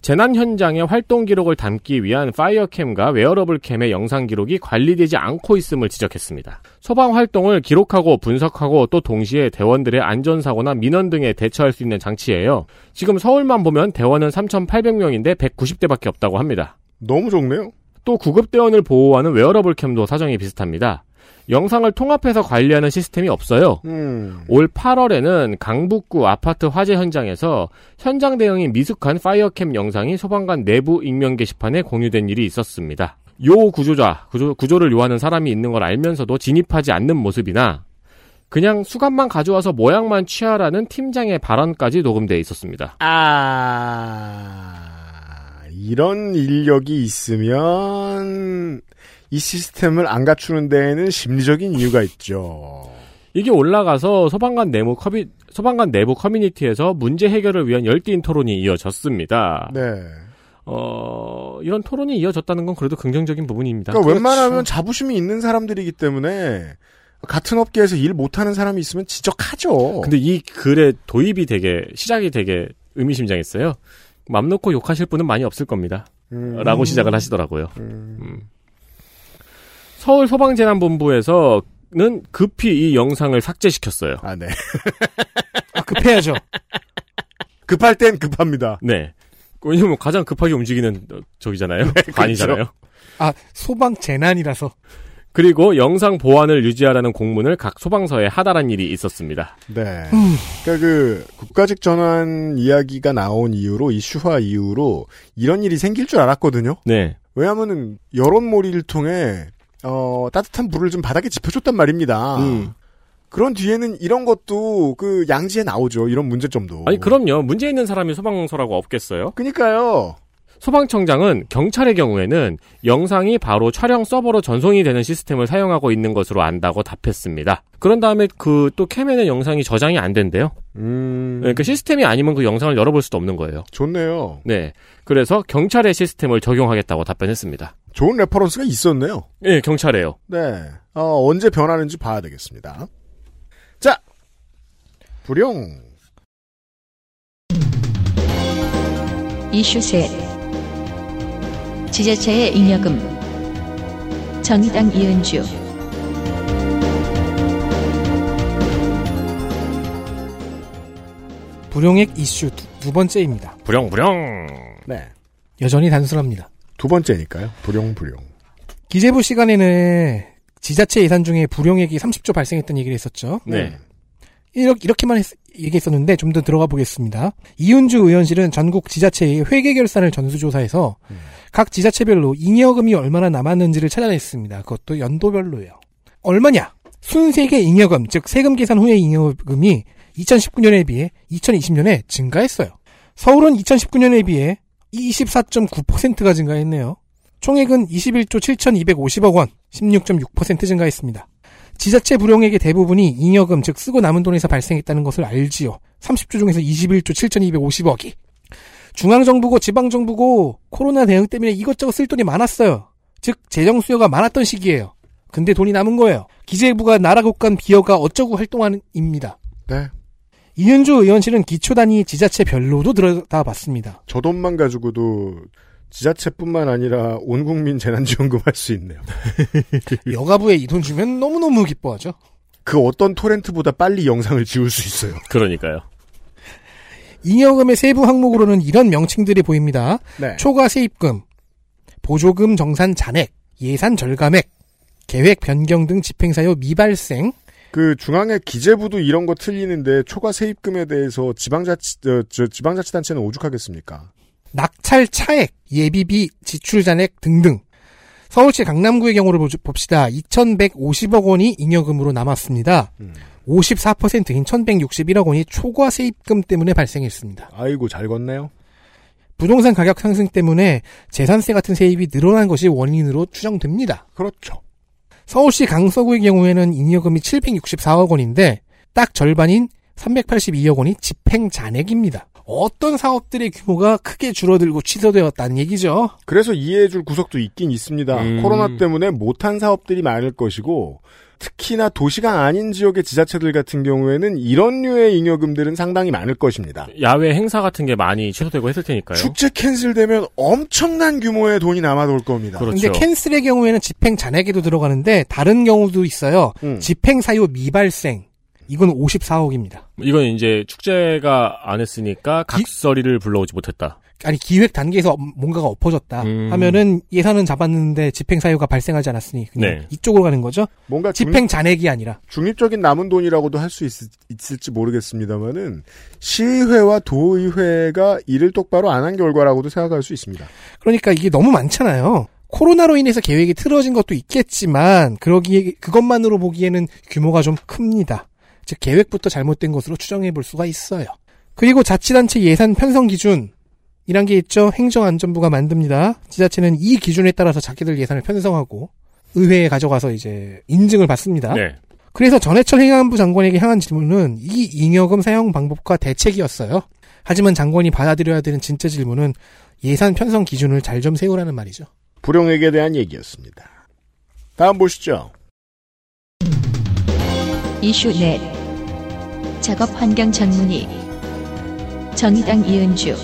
Speaker 2: 재난 현장의 활동 기록을 담기 위한 fire cam과 wearable cam의 영상 기록이 관리되지 않고 있음을 지적했습니다. 소방 활동을 기록하고 분석하고 또 동시에 대원들의 안전사고나 민원 등에 대처할 수 있는 장치예요. 지금 서울만 보면 대원은 3,800명인데 190대밖에 없다고 합니다.
Speaker 3: 너무 적네요.
Speaker 2: 또 구급대원을 보호하는 wearable cam도 사정이 비슷합니다. 영상을 통합해서 관리하는 시스템이 없어요.
Speaker 3: 음.
Speaker 2: 올 8월에는 강북구 아파트 화재 현장에서 현장 대응이 미숙한 fire cam 영상이 소방관 내부 익명 게시판에 공유된 일이 있었습니다. 요 구조자, 구조, 구조를 요하는 사람이 있는 걸 알면서도 진입하지 않는 모습이나 그냥 수관만 가져와서 모양만 취하라는 팀장의 발언까지 녹음돼 있었습니다.
Speaker 3: 아, 이런 인력이 있으면 이 시스템을 안 갖추는 데에는 심리적인 이유가 있죠.
Speaker 2: 이게 올라가서 소방관 내부 커미 소방관 내부 커뮤니티에서 문제 해결을 위한 열띤 토론이 이어졌습니다.
Speaker 3: 네.
Speaker 2: 어, 이런 토론이 이어졌다는 건 그래도 긍정적인 부분입니다.
Speaker 3: 그러니까 웬만하면 자부심이 있는 사람들이기 때문에 같은 업계에서 일 못하는 사람이 있으면 지적하죠.
Speaker 2: 근데 이 글의 도입이 되게 시작이 되게 의미심장했어요. 맘 놓고 욕하실 분은 많이 없을 겁니다.
Speaker 3: 음.
Speaker 2: 라고 시작을 하시더라고요.
Speaker 3: 음.
Speaker 2: 음. 서울 소방재난본부에서는 급히 이 영상을 삭제시켰어요.
Speaker 3: 아, 네. *laughs*
Speaker 4: 아, 급해야죠.
Speaker 3: 급할 땐 급합니다.
Speaker 2: 네. 왜냐면 가장 급하게 움직이는 어, 저기잖아요. 관이잖아요.
Speaker 4: 아, 소방 재난이라서.
Speaker 2: 그리고 영상 보안을 유지하라는 공문을 각 소방서에 하달한 일이 있었습니다.
Speaker 3: 네. 그러니까 그 국가직 전환 이야기가 나온 이후로 이슈화 이후로 이런 일이 생길 줄 알았거든요.
Speaker 2: 네.
Speaker 3: 왜냐하면은 여론몰이를 통해 어, 따뜻한 불을 좀 바닥에 짚어줬단 말입니다.
Speaker 2: 음.
Speaker 3: 그런 뒤에는 이런 것도 그 양지에 나오죠. 이런 문제점도.
Speaker 2: 아니 그럼요. 문제 있는 사람이 소방서라고 없겠어요.
Speaker 3: 그니까요.
Speaker 2: 소방청장은 경찰의 경우에는 영상이 바로 촬영 서버로 전송이 되는 시스템을 사용하고 있는 것으로 안다고 답했습니다. 그런 다음에 그 또 캠에는 영상이 저장이 안 된대요.
Speaker 3: 음.
Speaker 2: 네, 그 시스템이 아니면 그 영상을 열어볼 수도 없는 거예요.
Speaker 3: 좋네요.
Speaker 2: 네. 그래서 경찰의 시스템을 적용하겠다고 답변했습니다.
Speaker 3: 좋은 reference가 있었네요.
Speaker 2: 예, 경찰이에요.
Speaker 3: 네. 어, 언제 변하는지 봐야 되겠습니다. 자. 불용.
Speaker 1: 이슈 셋 지자체의 잉여금 정의당 이은주
Speaker 4: 불용액 이슈 두, 두 번째입니다.
Speaker 2: 부령부령.
Speaker 3: 네.
Speaker 4: 여전히 단순합니다.
Speaker 3: 두 번째니까요. 불용, 불용.
Speaker 4: 기재부 시간에는 지자체 예산 중에 불용액이 30조 발생했다는 얘기를 했었죠.
Speaker 2: 네.
Speaker 4: 이렇게, 이렇게만 했- 얘기했었는데 좀 더 들어가 보겠습니다. 이윤주 의원실은 전국 지자체의 회계 결산을 전수조사해서 각 지자체별로 잉여금이 얼마나 남았는지를 찾아냈습니다. 그것도 연도별로요. 얼마냐? 순세계 잉여금, 즉 세금 계산 후의 잉여금이 2019년에 비해 2020년에 증가했어요. 서울은 2019년에 비해 24.9%가 증가했네요. 총액은 21조 7,250억 원, 16.6% 증가했습니다. 지자체 불용액의 대부분이 잉여금, 즉 쓰고 남은 돈에서 발생했다는 것을 알지요. 30조 중에서 21조 7,250억이. 중앙정부고 지방정부고 코로나 대응 때문에 이것저것 쓸 돈이 많았어요. 즉 재정 수요가 많았던 시기예요. 근데 돈이 남은 거예요. 기재부가 나라 국간 비어가 어쩌고 활동한입니다.
Speaker 3: 네.
Speaker 4: 이은주 의원실은 기초 단위 지자체별로도 들여다봤습니다.
Speaker 3: 저 돈만 가지고도 지자체뿐만 아니라 온 국민 재난지원금 할 수 있네요. *laughs*
Speaker 4: 여가부에 이 돈 주면 너무너무 기뻐하죠.
Speaker 3: 그 어떤 토렌트보다 빨리 영상을 지울 수 있어요.
Speaker 2: 그러니까요.
Speaker 4: 잉여금의 세부 항목으로는 이런 명칭들이 보입니다.
Speaker 3: 네.
Speaker 4: 초과 세입금, 보조금 정산 잔액, 예산 절감액, 계획 변경 등 집행사유 미발생,
Speaker 3: 그 중앙의 기재부도 이런 거 틀리는데 초과 세입금에 대해서 지방자치 어, 저 지방자치단체는 오죽하겠습니까?
Speaker 4: 낙찰 차액, 예비비, 지출 잔액 등등. 서울시 강남구의 경우를 보- 봅시다. 2,150억 원이 잉여금으로 남았습니다.
Speaker 3: 음.
Speaker 4: 54%인 1,161억 원이 초과 세입금 때문에 발생했습니다.
Speaker 3: 아이고 잘 걷네요.
Speaker 4: 부동산 가격 상승 때문에 재산세 같은 세입이 늘어난 것이 원인으로 추정됩니다.
Speaker 3: 그렇죠.
Speaker 4: 서울시 강서구의 경우에는 잉여금이 764억 원인데 딱 절반인 382억 원이 집행 잔액입니다. 어떤 사업들의 규모가 크게 줄어들고 취소되었다는 얘기죠.
Speaker 3: 그래서 이해해줄 구석도 있긴 있습니다.
Speaker 2: 음.
Speaker 3: 코로나 때문에 못한 사업들이 많을 것이고 특히나 도시가 아닌 지역의 지자체들 같은 경우에는 이런 류의 잉여금들은 상당히 많을 것입니다.
Speaker 2: 야외 행사 같은 게 많이 취소되고 했을 테니까요.
Speaker 3: 축제 캔슬되면 엄청난 규모의 돈이 남아돌 겁니다.
Speaker 2: 그렇죠.
Speaker 4: 근데 캔슬의 경우에는 집행 잔액에도 들어가는데 다른 경우도 있어요.
Speaker 3: 음.
Speaker 4: 집행 사유 미발생. 이건 54억입니다.
Speaker 2: 이건 이제 축제가 안 했으니까 각설이를 불러오지 못했다.
Speaker 4: 아니 기획 단계에서 뭔가가 엎어졌다
Speaker 2: 음.
Speaker 4: 하면은 예산은 잡았는데 집행 사유가 발생하지 않았으니 그냥
Speaker 2: 네.
Speaker 4: 이쪽으로 가는 거죠.
Speaker 3: 뭔가 중,
Speaker 4: 집행 잔액이 아니라
Speaker 3: 중립적인 남은 돈이라고도 할 수 있을지 모르겠습니다만은 시의회와 도의회가 일을 똑바로 안 한 결과라고도 생각할 수 있습니다.
Speaker 4: 그러니까 이게 너무 많잖아요. 코로나로 인해서 계획이 틀어진 것도 있겠지만 그러기에 그것만으로 보기에는 규모가 좀 큽니다. 즉 계획부터 잘못된 것으로 추정해 볼 수가 있어요. 그리고 자치단체 예산 편성 기준 이란 게 있죠. 행정안전부가 만듭니다. 지자체는 이 기준에 따라서 자기들 예산을 편성하고 의회에 가져가서 이제 인증을 받습니다.
Speaker 2: 네.
Speaker 4: 그래서 전해철 행안부 장관에게 향한 질문은 이 잉여금 사용 방법과 대책이었어요. 하지만 장관이 받아들여야 되는 진짜 질문은 예산 편성 기준을 잘 좀 세우라는 말이죠.
Speaker 3: 불용액에 대한 얘기였습니다. 다음 보시죠.
Speaker 1: 이슈 넷 작업 환경 전문의 정의당 이은주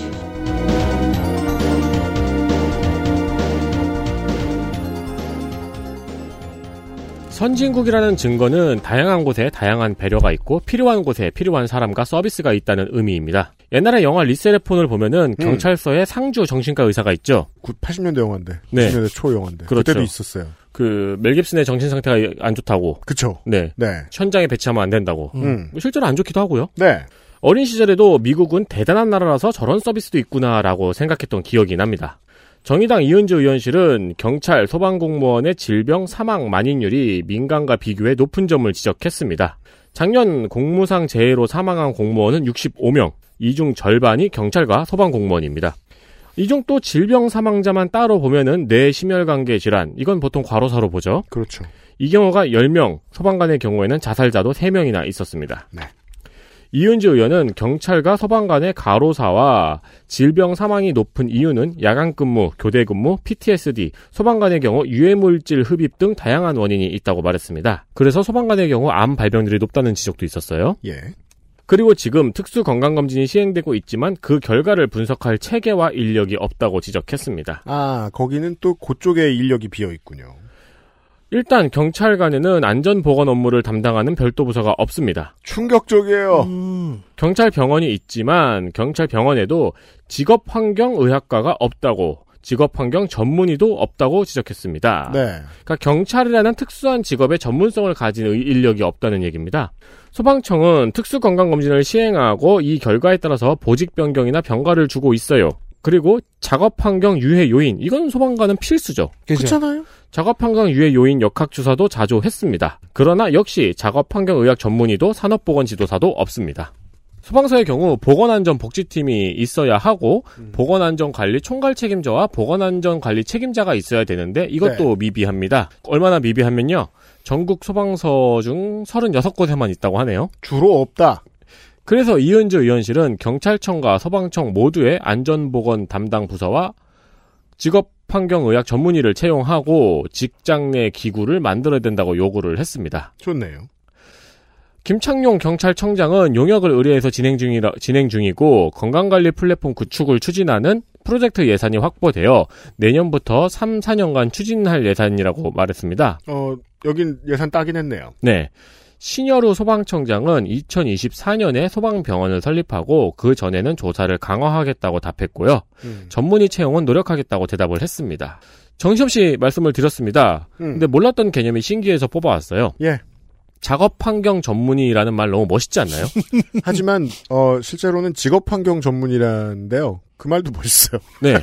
Speaker 2: 선진국이라는 증거는 다양한 곳에 다양한 배려가 있고 필요한 곳에 필요한 사람과 서비스가 있다는 의미입니다. 옛날에 영화 리세레폰을 보면은
Speaker 3: 음.
Speaker 2: 경찰서에 상주 정신과 의사가 있죠.
Speaker 3: 80년대 영화인데.
Speaker 2: 네.
Speaker 3: 90년대 초 영화인데.
Speaker 2: 그렇죠.
Speaker 3: 그때도 있었어요.
Speaker 2: 그 멜 깁슨의 정신 상태가 안 좋다고.
Speaker 3: 그쵸.
Speaker 2: 네.
Speaker 3: 네.
Speaker 2: 현장에 배치하면 안 된다고.
Speaker 3: 음.
Speaker 2: 뭐 실제로 안 좋기도 하고요.
Speaker 3: 네.
Speaker 2: 어린 시절에도 미국은 대단한 나라라서 저런 서비스도 있구나라고 생각했던 기억이 납니다. 정의당 이은주 의원실은 경찰, 소방공무원의 질병 사망 만인율이 민간과 비교해 높은 점을 지적했습니다. 작년 공무상 재해로 사망한 공무원은 65명, 이 중 절반이 경찰과 소방공무원입니다. 이중또 질병 사망자만 따로 보면은 뇌심혈관계 질환, 이건 보통 과로사로 보죠.
Speaker 3: 그렇죠.
Speaker 2: 이 경우가 10명, 소방관의 경우에는 자살자도 3명이나 있었습니다.
Speaker 3: 네.
Speaker 2: 이은주 의원은 경찰과 소방관의 가로사와 질병 사망이 높은 이유는 야간 근무, 교대 근무, PTSD, 소방관의 경우 유해물질 흡입 등 다양한 원인이 있다고 말했습니다. 그래서 소방관의 경우 암 발병률이 높다는 지적도 있었어요.
Speaker 3: 예.
Speaker 2: 그리고 지금 특수 건강검진이 시행되고 있지만 그 결과를 분석할 체계와 인력이 없다고 지적했습니다.
Speaker 3: 아, 거기는 또 그쪽에 인력이 비어 있군요.
Speaker 2: 일단 경찰관에는 안전보건 업무를 담당하는 별도 부서가 없습니다.
Speaker 3: 충격적이에요.
Speaker 4: 음,
Speaker 2: 경찰 병원이 있지만 경찰 병원에도 직업 환경 의학과가 없다고 직업 환경 전문의도 없다고 지적했습니다.
Speaker 3: 네.
Speaker 2: 그러니까 경찰이라는 특수한 직업의 전문성을 가진 의- 인력이 없다는 얘기입니다. 소방청은 특수 건강 검진을 시행하고 이 결과에 따라서 보직 변경이나 병가를 주고 있어요. 그리고 작업 환경 유해 요인 이건 소방관은 필수죠.
Speaker 3: 그렇잖아요.
Speaker 2: 작업 환경 유해 요인 역학 주사도 자주 했습니다. 그러나 역시 작업 환경 의학 전문의도 산업보건 지도사도 없습니다. 소방서의 경우 보건안전복지팀이 있어야 하고 보건안전관리 총괄 책임자와 보건안전관리 책임자가 있어야 되는데 이것도 미비합니다. 얼마나 미비하면요. 전국 소방서 중 36곳에만 있다고 하네요.
Speaker 3: 주로 없다.
Speaker 2: 그래서 이은주 의원실은 경찰청과 소방청 모두의 안전보건 담당 부서와 직업 환경의학 전문의를 채용하고 직장 내 기구를 만들어야 된다고 요구를 했습니다.
Speaker 3: 좋네요.
Speaker 2: 김창룡 경찰청장은 용역을 의뢰해서 진행 중이라, 진행 중이고 건강관리 플랫폼 구축을 추진하는 프로젝트 예산이 확보되어 내년부터 3, 4년간 추진할 예산이라고 말했습니다.
Speaker 3: 어, 여긴 예산 따긴 했네요.
Speaker 2: 네. 신여루 소방청장은 2024년에 소방병원을 설립하고 그 전에는 조사를 강화하겠다고 답했고요.
Speaker 3: 음.
Speaker 2: 전문의 채용은 노력하겠다고 대답을 했습니다. 정시없이 말씀을 드렸습니다.
Speaker 3: 음.
Speaker 2: 근데 몰랐던 개념이 신기해서 뽑아왔어요.
Speaker 3: 예.
Speaker 2: 작업 환경 전문의라는 말 너무 멋있지 않나요? *laughs*
Speaker 3: 하지만 어, 실제로는 직업 환경 전문이라는데요. 그 말도 멋있어요. *laughs*
Speaker 2: 네.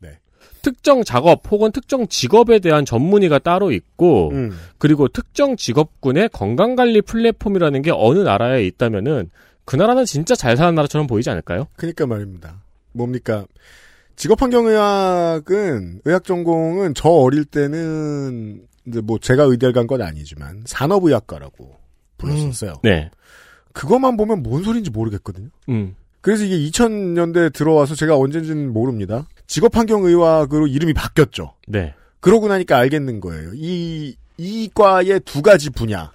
Speaker 3: 네.
Speaker 2: 특정 작업 혹은 특정 직업에 대한 전문의가 따로 있고
Speaker 3: 음.
Speaker 2: 그리고 특정 직업군의 건강관리 플랫폼이라는 게 어느 나라에 있다면은 그 나라는 진짜 잘 사는 나라처럼 보이지 않을까요?
Speaker 3: 그러니까 말입니다. 뭡니까? 직업환경의학은 의학 전공은 저 어릴 때는 이제 뭐 제가 의대를 간 건 아니지만 산업의학과라고 불렀었어요.
Speaker 2: 네.
Speaker 3: 그것만 보면 뭔 소리인지 모르겠거든요.
Speaker 2: 음.
Speaker 3: 그래서 이게 2000년대 들어와서 제가 언젠지는 모릅니다. 직업환경의학으로 이름이 바뀌었죠.
Speaker 2: 네.
Speaker 3: 그러고 나니까 알겠는 거예요. 이, 이 과의 두 가지 분야.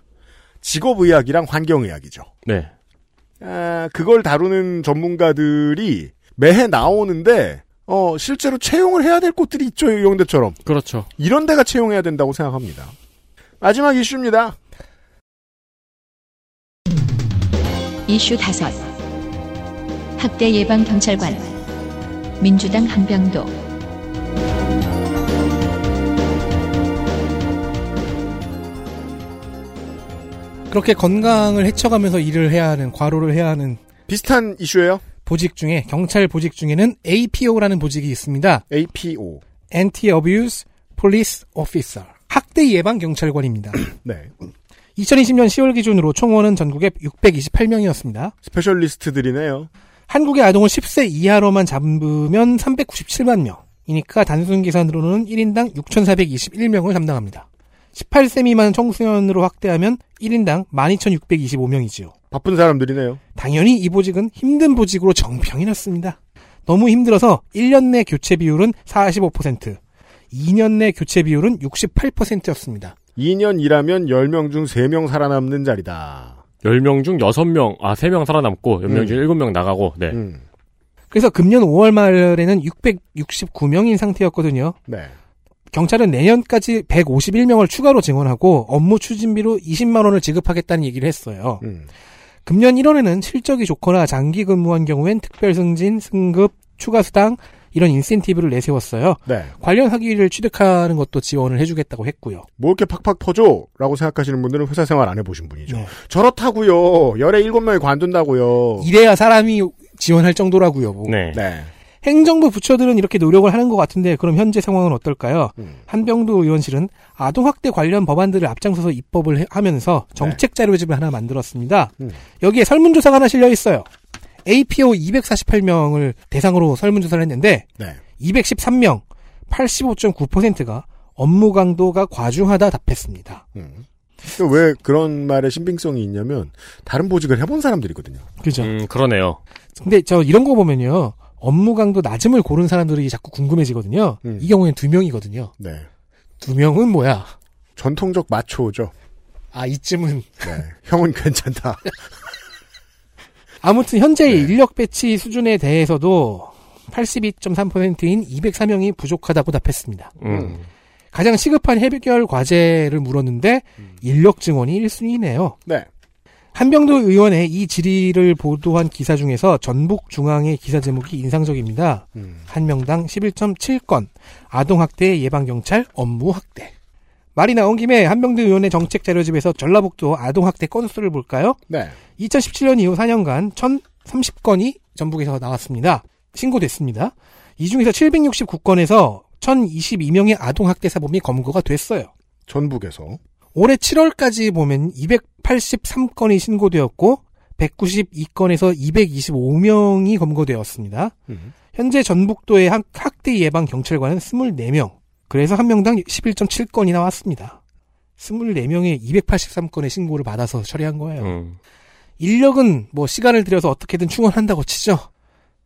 Speaker 3: 직업의학이랑 환경의학이죠.
Speaker 2: 네.
Speaker 3: 아, 그걸 다루는 전문가들이 매해 나오는데, 어, 실제로 채용을 해야 될 곳들이 있죠, 이용대처럼.
Speaker 2: 그렇죠.
Speaker 3: 이런 데가 채용해야 된다고 생각합니다. 마지막 이슈입니다.
Speaker 1: 이슈 다섯 학대 예방 경찰관 민주당 한병도
Speaker 4: 그렇게 건강을 해쳐가면서 일을 해야 하는 과로를 해야 하는
Speaker 3: 비슷한 이슈예요.
Speaker 4: 보직 중에 경찰 보직 중에는 APO라는 보직이 있습니다.
Speaker 3: APO.
Speaker 4: Anti-Abuse Police Officer. 학대 예방 경찰관입니다. *clears throat*
Speaker 3: 네.
Speaker 4: 2020년 10월 기준으로 총원은 전국에 628명이었습니다.
Speaker 3: specialist들이네요.
Speaker 4: 한국의 아동을 10세 이하로만 잡으면 397만 명. 이니까 단순 계산으로는 1인당 6,421명을 담당합니다. 18세 미만 청소년으로 확대하면 1인당 12,625명이지요.
Speaker 3: 바쁜 사람들이네요.
Speaker 4: 당연히 이 보직은 힘든 보직으로 정평이 났습니다. 너무 힘들어서 1년 내 교체 비율은 45%, 2년 내 교체 비율은 68%였습니다.
Speaker 3: 2년 일하면 10명 중 3명 살아남는 자리다.
Speaker 2: 10명 중 6명, 아, 3명 살아남고, 10명 중
Speaker 3: 음.
Speaker 2: 7명 나가고, 네.
Speaker 3: 음,
Speaker 4: 그래서 금년 5월 말에는 669명인 상태였거든요.
Speaker 3: 네.
Speaker 4: 경찰은 내년까지 151명을 추가로 증원하고 업무 추진비로 20만 원을 지급하겠다는 얘기를 했어요.
Speaker 3: 음.
Speaker 4: 금년 1월에는 실적이 좋거나 장기 근무한 경우엔 특별 승진, 승급, 추가 수당 이런 인센티브를 내세웠어요.
Speaker 3: 네.
Speaker 4: 관련 학위를 취득하는 것도 지원을 해주겠다고 했고요.
Speaker 3: 뭐 이렇게 팍팍 퍼줘? 라고 생각하시는 분들은 회사 생활 안 해보신 분이죠.
Speaker 4: 네.
Speaker 3: 저렇다고요. 열에 일곱 명이 관둔다고요.
Speaker 4: 이래야 사람이 지원할 정도라고요. 뭐.
Speaker 2: 네.
Speaker 3: 네.
Speaker 4: 행정부 부처들은 이렇게 노력을 하는 것 같은데 그럼 현재 상황은 어떨까요?
Speaker 3: 음.
Speaker 4: 한병도 의원실은 아동학대 관련 법안들을 앞장서서 입법을 해- 하면서 정책 자료집을 하나 만들었습니다.
Speaker 3: 음.
Speaker 4: 여기에 설문조사가 하나 실려 있어요. APO 248명을 대상으로 설문조사를 했는데
Speaker 3: 네.
Speaker 4: 213명, 85.9%가 업무 강도가 과중하다 답했습니다.
Speaker 3: 음. 왜 그런 말에 신빙성이 있냐면 다른 보직을 해본 사람들이거든요.
Speaker 4: 그죠?
Speaker 2: 음, 그러네요.
Speaker 4: 근데 저 이런 거 보면요. 업무 강도 낮음을 고른 사람들이 자꾸 궁금해지거든요.
Speaker 3: 음.
Speaker 4: 이 경우에는 두 명이거든요.
Speaker 3: 네.
Speaker 4: 두 명은 뭐야?
Speaker 3: 전통적 마초죠.
Speaker 4: 아, 이쯤은.
Speaker 3: 네. 형은 괜찮다. *laughs*
Speaker 4: 아무튼 현재
Speaker 3: 네.
Speaker 4: 인력 배치 수준에 대해서도 82.3%인 204명이 부족하다고 답했습니다.
Speaker 2: 음.
Speaker 4: 가장 시급한 해결 과제를 물었는데
Speaker 3: 음.
Speaker 4: 인력 증원이 1순위네요.
Speaker 3: 네.
Speaker 4: 한병도 의원의 이 질의를 보도한 기사 중에서 전북 중앙의 기사 제목이 인상적입니다.
Speaker 3: 음.
Speaker 4: 한 명당 11.7건 아동학대 예방경찰 업무학대. 말이 나온 김에 한병도 의원의 정책 자료집에서 전라북도 아동학대 건수를 볼까요?
Speaker 3: 네.
Speaker 4: 2017년 이후 4년간 1,030건이 전북에서 나왔습니다. 신고됐습니다. 이 중에서 769건에서 1,022명의 아동학대 사범이 검거가 됐어요.
Speaker 3: 전북에서.
Speaker 4: 올해 7월까지 보면 283건이 신고되었고 192건에서 225명이 검거되었습니다.
Speaker 3: 음.
Speaker 4: 현재 전북도의 학- 학대 예방 경찰관은 24명. 그래서 한 명당 11.7건이 나왔습니다. 24명의 283건의 신고를 받아서 처리한 거예요.
Speaker 2: 음.
Speaker 4: 인력은 뭐 시간을 들여서 어떻게든 충원한다고 치죠.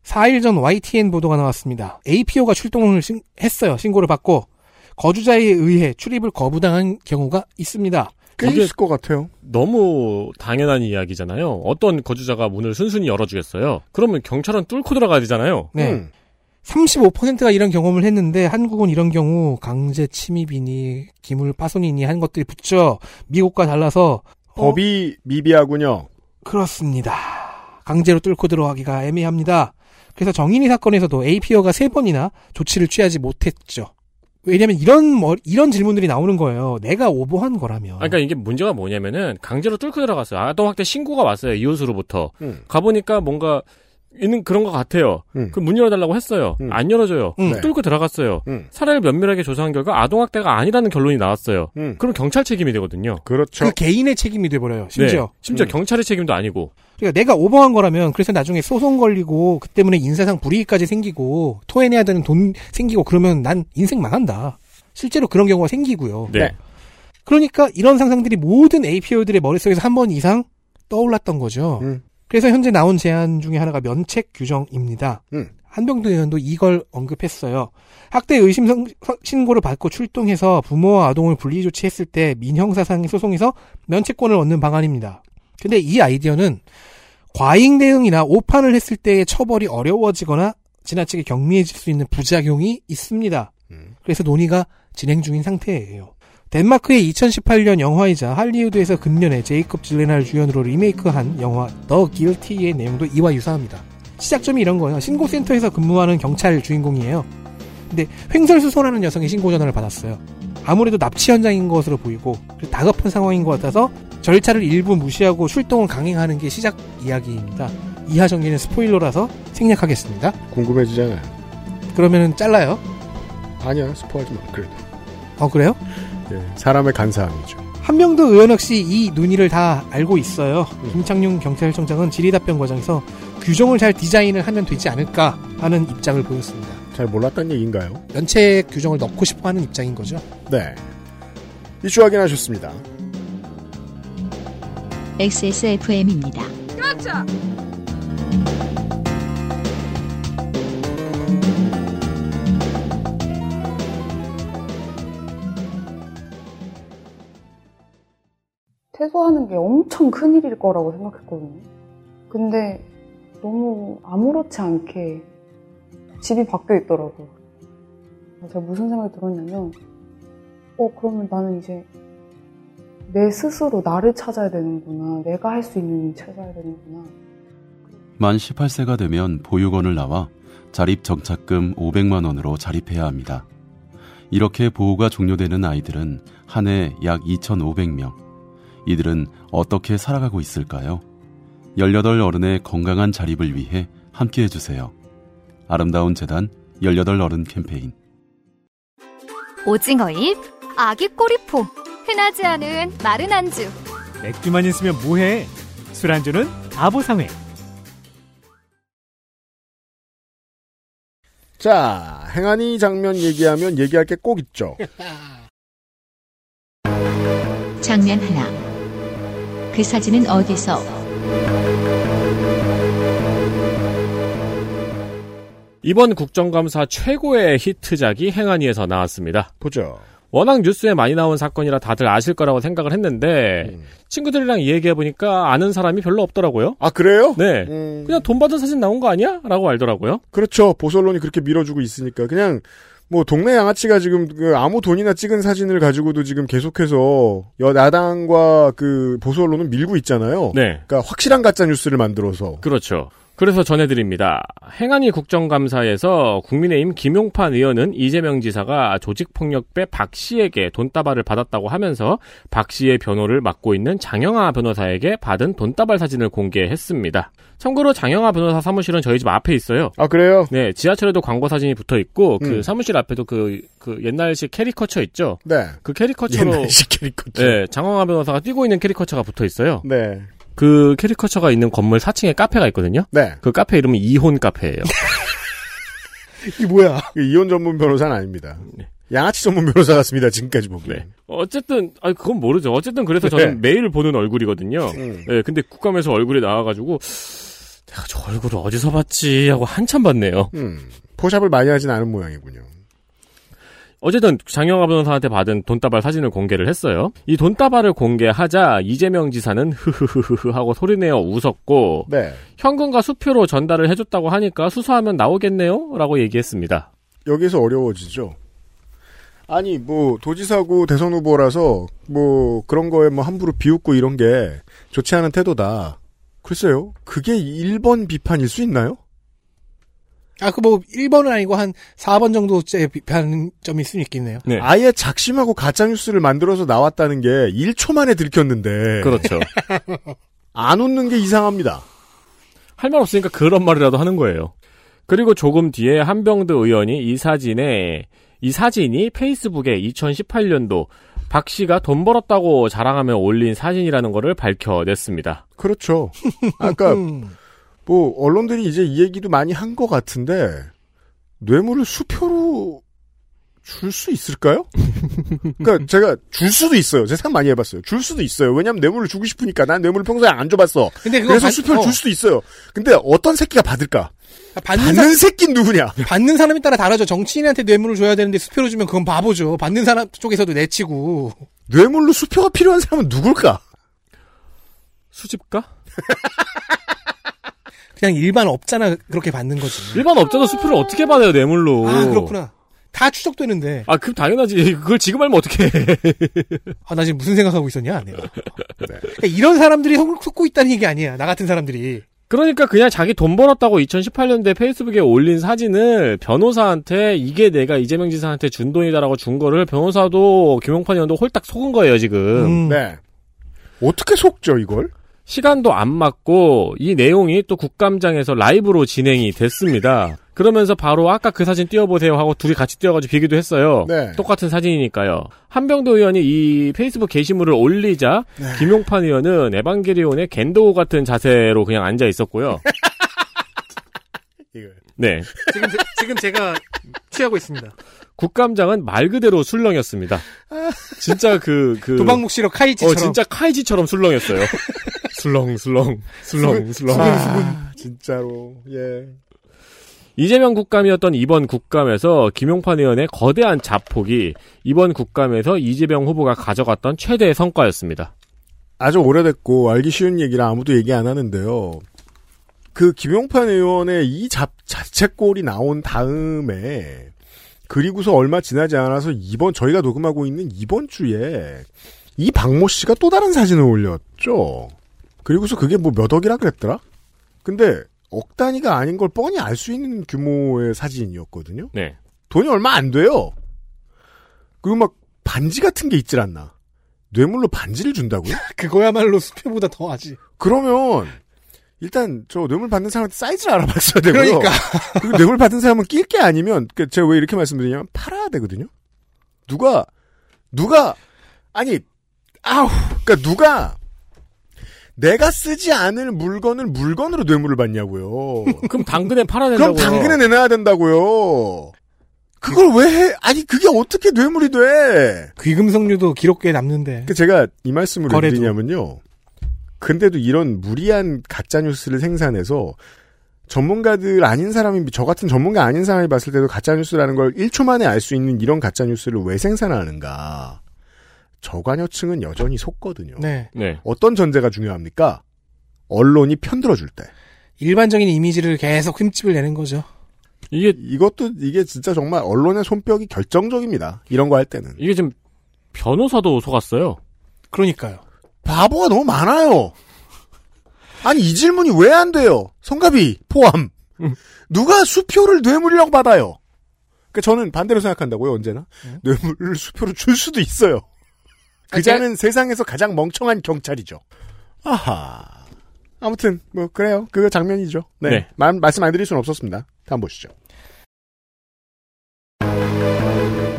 Speaker 4: 4일 전 YTN 보도가 나왔습니다. APO가 출동을 신- 했어요. 신고를 받고 거주자에 의해 출입을 거부당한 경우가 있습니다.
Speaker 3: 꽤 있을 것 같아요.
Speaker 2: 너무 당연한 이야기잖아요. 어떤 거주자가 문을 순순히 열어주겠어요. 그러면 경찰은 뚫고 들어가야 되잖아요.
Speaker 4: 네.
Speaker 3: 음.
Speaker 4: 35%가 이런 경험을 했는데 한국은 이런 경우 강제 침입이니 기물 파손이니 한 것들이 붙죠. 미국과 달라서 어,
Speaker 3: 법이 미비하군요.
Speaker 4: 그렇습니다. 강제로 뚫고 들어가기가 애매합니다. 그래서 정인이 사건에서도 APO가 세 번이나 조치를 취하지 못했죠. 왜냐면 이런 뭐 이런 질문들이 나오는 거예요. 내가 오버한 거라면.
Speaker 2: 아, 그러니까 이게 문제가 뭐냐면은 강제로 뚫고 들어갔어요. 아동학대 신고가 왔어요. 이웃으로부터.
Speaker 3: 음.
Speaker 2: 가보니까 뭔가 있는 그런 것 같아요.
Speaker 3: 음.
Speaker 2: 그문 열어달라고 했어요.
Speaker 3: 음.
Speaker 2: 안 열어줘요.
Speaker 4: 음.
Speaker 3: 네.
Speaker 2: 뚫고 들어갔어요.
Speaker 3: 음.
Speaker 2: 사례를 면밀하게 조사한 결과 아동학대가 아니라는 결론이 나왔어요.
Speaker 3: 음.
Speaker 2: 그럼 경찰 책임이 되거든요.
Speaker 3: 그렇죠.
Speaker 4: 그 개인의 책임이 돼버려요. 심지어.
Speaker 2: 네. 심지어
Speaker 3: 음.
Speaker 2: 경찰의 책임도 아니고.
Speaker 4: 그러니까 내가 오버한 거라면 그래서 나중에 소송 걸리고 그 때문에 인사상 불이익까지 생기고 토해내야 되는 돈 생기고 그러면 난 인생 망한다. 실제로 그런 경우가 생기고요.
Speaker 2: 네.
Speaker 3: 네.
Speaker 4: 그러니까 이런 상상들이 모든 APO들의 머릿속에서 한 번 이상 떠올랐던 거죠.
Speaker 3: 음.
Speaker 4: 그래서 현재 나온 제안 중에 하나가 면책 규정입니다.
Speaker 3: 음.
Speaker 4: 한병도 의원도 이걸 언급했어요. 학대 의심 성- 신고를 받고 출동해서 부모와 아동을 분리 조치했을 때 민형사상 소송에서 면책권을 얻는 방안입니다. 근데 이 아이디어는 과잉 대응이나 오판을 했을 때의 처벌이 어려워지거나 지나치게 경미해질 수 있는 부작용이 있습니다.
Speaker 3: 음.
Speaker 4: 그래서 논의가 진행 중인 상태예요. 덴마크의 2018년 영화이자 할리우드에서 근년에 제이콥 질레날 주연으로 리메이크한 영화 더 길티의 내용도 이와 유사합니다. 시작점이 이런 거예요. 신고센터에서 근무하는 경찰 주인공이에요. 근데 횡설수설하는 여성이 신고 전화를 받았어요. 아무래도 납치 현장인 것으로 보이고 다급한 상황인 것 같아서 절차를 일부 무시하고 출동을 강행하는 게 시작 이야기입니다. 이하 전개는 스포일러라서 생략하겠습니다.
Speaker 3: 궁금해지잖아요.
Speaker 4: 그러면은 잘라요.
Speaker 3: 아니야, 스포하지 마. 그래도.
Speaker 4: 어 그래요?
Speaker 3: 예, 사람의 간사함이죠.
Speaker 4: 한명도 의원 역시 이 논의를 다 알고 있어요. 김창룡 경찰청장은 질의 답변 과정에서 규정을 잘 디자인을 하면 되지 않을까 하는 입장을 보였습니다.
Speaker 3: 잘 몰랐단 얘기인가요?
Speaker 4: 연체 규정을 넣고 싶어 하는 입장인 거죠.
Speaker 3: 네. 이슈 확인하셨습니다.
Speaker 1: XSFM입니다.
Speaker 8: 퇴소하는 게 엄청 큰 일일 거라고 생각했거든요. 근데 너무 아무렇지 않게 집이 바뀌어 있더라고요. 제가 무슨 생각이 들었냐면, 어, 그러면 나는 이제 내 스스로 나를 찾아야 되는구나. 내가 할 수 있는 일 찾아야 되는구나.
Speaker 5: 만 18세가 되면 보육원을 나와 자립 정착금 500만 원으로 자립해야 합니다. 이렇게 보호가 종료되는 아이들은 한 해 약 2,500명. 이들은 어떻게 살아가고 있을까요? 18 어른의 건강한 자립을 위해 함께 해주세요. 아름다운 재단 18 어른 캠페인.
Speaker 7: 오징어잎, 아기 꼬리포, 흔하지 않은 마른 안주.
Speaker 6: 맥주만 있으면 뭐해? 술안주는 바보상회.
Speaker 3: 자, 행안위 장면 얘기하면 얘기할 게 꼭 있죠.
Speaker 1: 장면 하나. 그 사진은 어디서?
Speaker 2: 이번 국정감사 최고의 히트작이 행안위에서 나왔습니다.
Speaker 3: 보죠.
Speaker 2: 워낙 뉴스에 많이 나온 사건이라 다들 아실 거라고 생각을 했는데
Speaker 3: 음.
Speaker 2: 친구들이랑 얘기해 보니까 아는 사람이 별로 없더라고요.
Speaker 3: 아, 그래요?
Speaker 2: 네.
Speaker 3: 음,
Speaker 2: 그냥 돈 받은 사진 나온 거 아니야? 라고 알더라고요.
Speaker 3: 그렇죠. 보수언론이 그렇게 밀어주고 있으니까. 그냥, 뭐, 동네 양아치가 지금, 그 아무 돈이나 찍은 사진을 가지고도 지금 계속해서, 여야당과 그, 보수 언론은 밀고 있잖아요.
Speaker 2: 네.
Speaker 3: 그러니까 확실한 가짜 뉴스를 만들어서.
Speaker 2: 그렇죠. 그래서 전해드립니다. 행안위 국정감사에서 국민의힘 김용판 의원은 이재명 지사가 조직폭력배 박 씨에게 돈다발을 받았다고 하면서 박 씨의 변호를 맡고 있는 장영하 변호사에게 받은 돈다발 사진을 공개했습니다. 참고로 장영하 변호사 사무실은 저희 집 앞에 있어요.
Speaker 3: 아, 그래요?
Speaker 2: 네, 지하철에도 광고 사진이 붙어 있고 그
Speaker 3: 음.
Speaker 2: 사무실 앞에도 그, 그 옛날식 캐리커처 있죠.
Speaker 3: 네.
Speaker 2: 그 캐리커처로
Speaker 3: 옛날식 캐리커처.
Speaker 2: 네, 장영하 변호사가 뛰고 있는 캐리커처가 붙어 있어요.
Speaker 3: 네.
Speaker 2: 그 캐리커처가 있는 건물 4층에 카페가 있거든요.
Speaker 3: 네.
Speaker 2: 그 카페 이름은 이혼 카페예요. *laughs*
Speaker 4: 이게 뭐야?
Speaker 3: 그 이혼 전문 변호사는 아닙니다.
Speaker 2: 네.
Speaker 3: 양아치 전문 변호사 같습니다. 지금까지 보기에.
Speaker 2: 네. 어쨌든 아 그건 모르죠. 어쨌든 그래서 저는 매일 보는 얼굴이거든요.
Speaker 3: 음.
Speaker 2: 네, 근데 국감에서 얼굴이 나와가지고 내가 저 얼굴을 어디서 봤지 하고 한참 봤네요.
Speaker 3: 음. 포샵을 많이 하진 않은 모양이군요.
Speaker 2: 어쨌든 장영아 변호사한테 받은 돈다발 사진을 공개를 했어요. 이 돈다발을 공개하자 이재명 지사는 흐흐흐흐 하고 소리내어 웃었고
Speaker 3: 네.
Speaker 2: 현금과 수표로 전달을 해줬다고 하니까 수사하면 나오겠네요? 라고 얘기했습니다.
Speaker 3: 여기서 어려워지죠. 아니 뭐 도지사고 대선 후보라서 뭐 그런 거에 뭐 함부로 비웃고 이런 게 좋지 않은 태도다. 글쎄요. 그게 1번 비판일 수 있나요?
Speaker 4: 아, 그 뭐, 1번은 아니고 한 4번 정도째 비판점이 있을 수 있겠네요.
Speaker 2: 네.
Speaker 3: 아예 작심하고 가짜뉴스를 만들어서 나왔다는 게 1초 만에 들켰는데
Speaker 2: 그렇죠. *laughs*
Speaker 3: 안 웃는 게 이상합니다.
Speaker 2: 할 말 없으니까 그런 말이라도 하는 거예요. 그리고 조금 뒤에 한병드 의원이 이 사진에 이 사진이 페이스북에 2018년도 박 씨가 돈 벌었다고 자랑하며 올린 사진이라는 것을 밝혀냈습니다.
Speaker 3: 그렇죠. 아까
Speaker 4: 음. *laughs*
Speaker 3: 뭐 언론들이 이제 이 얘기도 많이 한 것 같은데 뇌물을 수표로 줄 수 있을까요? *laughs* 그러니까 제가 줄 수도 있어요. 제가 생각 많이 해봤어요. 줄 수도 있어요. 왜냐하면 뇌물을 주고 싶으니까 난 뇌물을 평소에 안 줘봤어.
Speaker 4: 근데 그거
Speaker 3: 그래서
Speaker 4: 받-
Speaker 3: 수표를
Speaker 4: 어,
Speaker 3: 줄 수도 있어요. 근데 어떤 새끼가 받을까?
Speaker 4: 받는,
Speaker 3: 받는 새끼는 누구냐?
Speaker 4: 사, 받는 사람에 따라 다르죠. 정치인한테 뇌물을 줘야 되는데 수표로 주면 그건 바보죠. 받는 사람 쪽에서도 내치고.
Speaker 3: 뇌물로 수표가 필요한 사람은 누굴까?
Speaker 2: 수집가? *laughs*
Speaker 4: 그냥 일반 업자나 그렇게 받는 거지.
Speaker 2: 일반 업자도 수표를 어떻게 받아요, 뇌물로.
Speaker 4: 아, 그렇구나. 다 추적되는데.
Speaker 2: 아, 그 당연하지. 그걸 지금 알면 어떡해.
Speaker 4: 아, 나 지금 무슨 생각하고 있었냐? 내가. 그러니까 이런 사람들이 속- 속고 있다는 얘기 아니야. 나 같은 사람들이.
Speaker 2: 그러니까 그냥 자기 돈 벌었다고 2018년도에 페이스북에 올린 사진을 변호사한테 이게 내가 이재명 지사한테 준 돈이다라고 준 거를 변호사도 김용판 의원도 홀딱 속은 거예요, 지금.
Speaker 4: 음.
Speaker 3: 네. 어떻게 속죠 이걸?
Speaker 2: 시간도 안 맞고 이 내용이 또 국감장에서 라이브로 진행이 됐습니다. 그러면서 바로 아까 그 사진 띄워보세요 하고 둘이 같이 띄워가지고 비기도 했어요.
Speaker 3: 네.
Speaker 2: 똑같은 사진이니까요. 한병도 의원이 이 페이스북 게시물을 올리자
Speaker 3: 네.
Speaker 2: 김용판 의원은 에반게리온의 겐도 같은 자세로 그냥 앉아 있었고요. *laughs* 네.
Speaker 4: 지금, 제, 지금 제가 취하고 있습니다.
Speaker 2: 국감장은 말 그대로 술렁이었습니다. 진짜 그, 그.
Speaker 4: 도박묵 씨로 카이지처럼.
Speaker 2: 어, 진짜 카이지처럼 술렁했어요. *laughs* 술렁, 술렁, 술렁, 술렁.
Speaker 3: 아, 진짜로. 예.
Speaker 2: 이재명 국감이었던 이번 국감에서 김용판 의원의 거대한 자폭이 이번 국감에서 이재명 후보가 가져갔던 최대의 성과였습니다.
Speaker 3: 아주 오래됐고 알기 쉬운 얘기라 아무도 얘기 안 하는데요. 그 김용판 의원의 이 잡, 자책골이 나온 다음에 그리고서 얼마 지나지 않아서 이번 저희가 녹음하고 있는 이번 주에 이 박모 씨가 또 다른 사진을 올렸죠. 그리고서 그게 뭐 몇 억이라 그랬더라? 근데 억 단위가 아닌 걸 뻔히 알 수 있는 규모의 사진이었거든요.
Speaker 2: 네.
Speaker 3: 돈이 얼마 안 돼요. 그리고 막 반지 같은 게 있질 않나. 뇌물로 반지를 준다고요? *laughs*
Speaker 4: 그거야말로 수표보다 더하지.
Speaker 3: 그러면 일단 저 뇌물 받는 사람한테 사이즈를 알아봤어야 되고요.
Speaker 4: 그러니까. *laughs*
Speaker 3: 그리고 뇌물 받은 사람은 낄 게 아니면 그 제가 왜 이렇게 말씀드리냐면 팔아야 되거든요. 누가 누가 아니 아우 그러니까 누가 내가 쓰지 않을 물건을 물건으로 뇌물을 받냐고요. *laughs*
Speaker 2: 그럼 당근에 팔아야
Speaker 3: 그럼
Speaker 2: 된다고요.
Speaker 3: 당근에 내놔야 된다고요. 그걸 왜 해? 아니 그게 어떻게 뇌물이 돼?
Speaker 4: 귀금속류도 기록계에 남는데.
Speaker 3: 그 제가 이 말씀을
Speaker 4: 거래도.
Speaker 3: 드리냐면요. 근데도 이런 무리한 가짜 뉴스를 생산해서 전문가들 아닌 사람이 저 같은 전문가 아닌 사람이 봤을 때도 가짜 뉴스라는 걸 1초 만에 알 수 있는 이런 가짜 뉴스를 왜 생산하는가? 저관여층은 여전히 속거든요.
Speaker 4: 네.
Speaker 2: 네.
Speaker 3: 어떤 전제가 중요합니까? 언론이 편들어 줄 때.
Speaker 4: 일반적인 이미지를 계속 흠집을 내는 거죠.
Speaker 2: 이게
Speaker 3: 이것도 이게 진짜 정말 언론의 손뼉이 결정적입니다. 이런 거 할 때는.
Speaker 2: 이게 지금 변호사도 속았어요.
Speaker 4: 그러니까요.
Speaker 3: 바보가 너무 많아요. 아니 이 질문이 왜 안 돼요? 성갑이 포함. 누가 수표를 뇌물이라고 받아요? 그 저는 반대로 생각한다고요 언제나 뇌물을 수표로 줄 수도 있어요. 그자는 세상에서 가장 멍청한 경찰이죠. 아하. 아무튼 뭐 그래요. 그 장면이죠. 네.
Speaker 2: 네.
Speaker 3: 말, 말씀 안 드릴 수는 없었습니다. 다음 보시죠.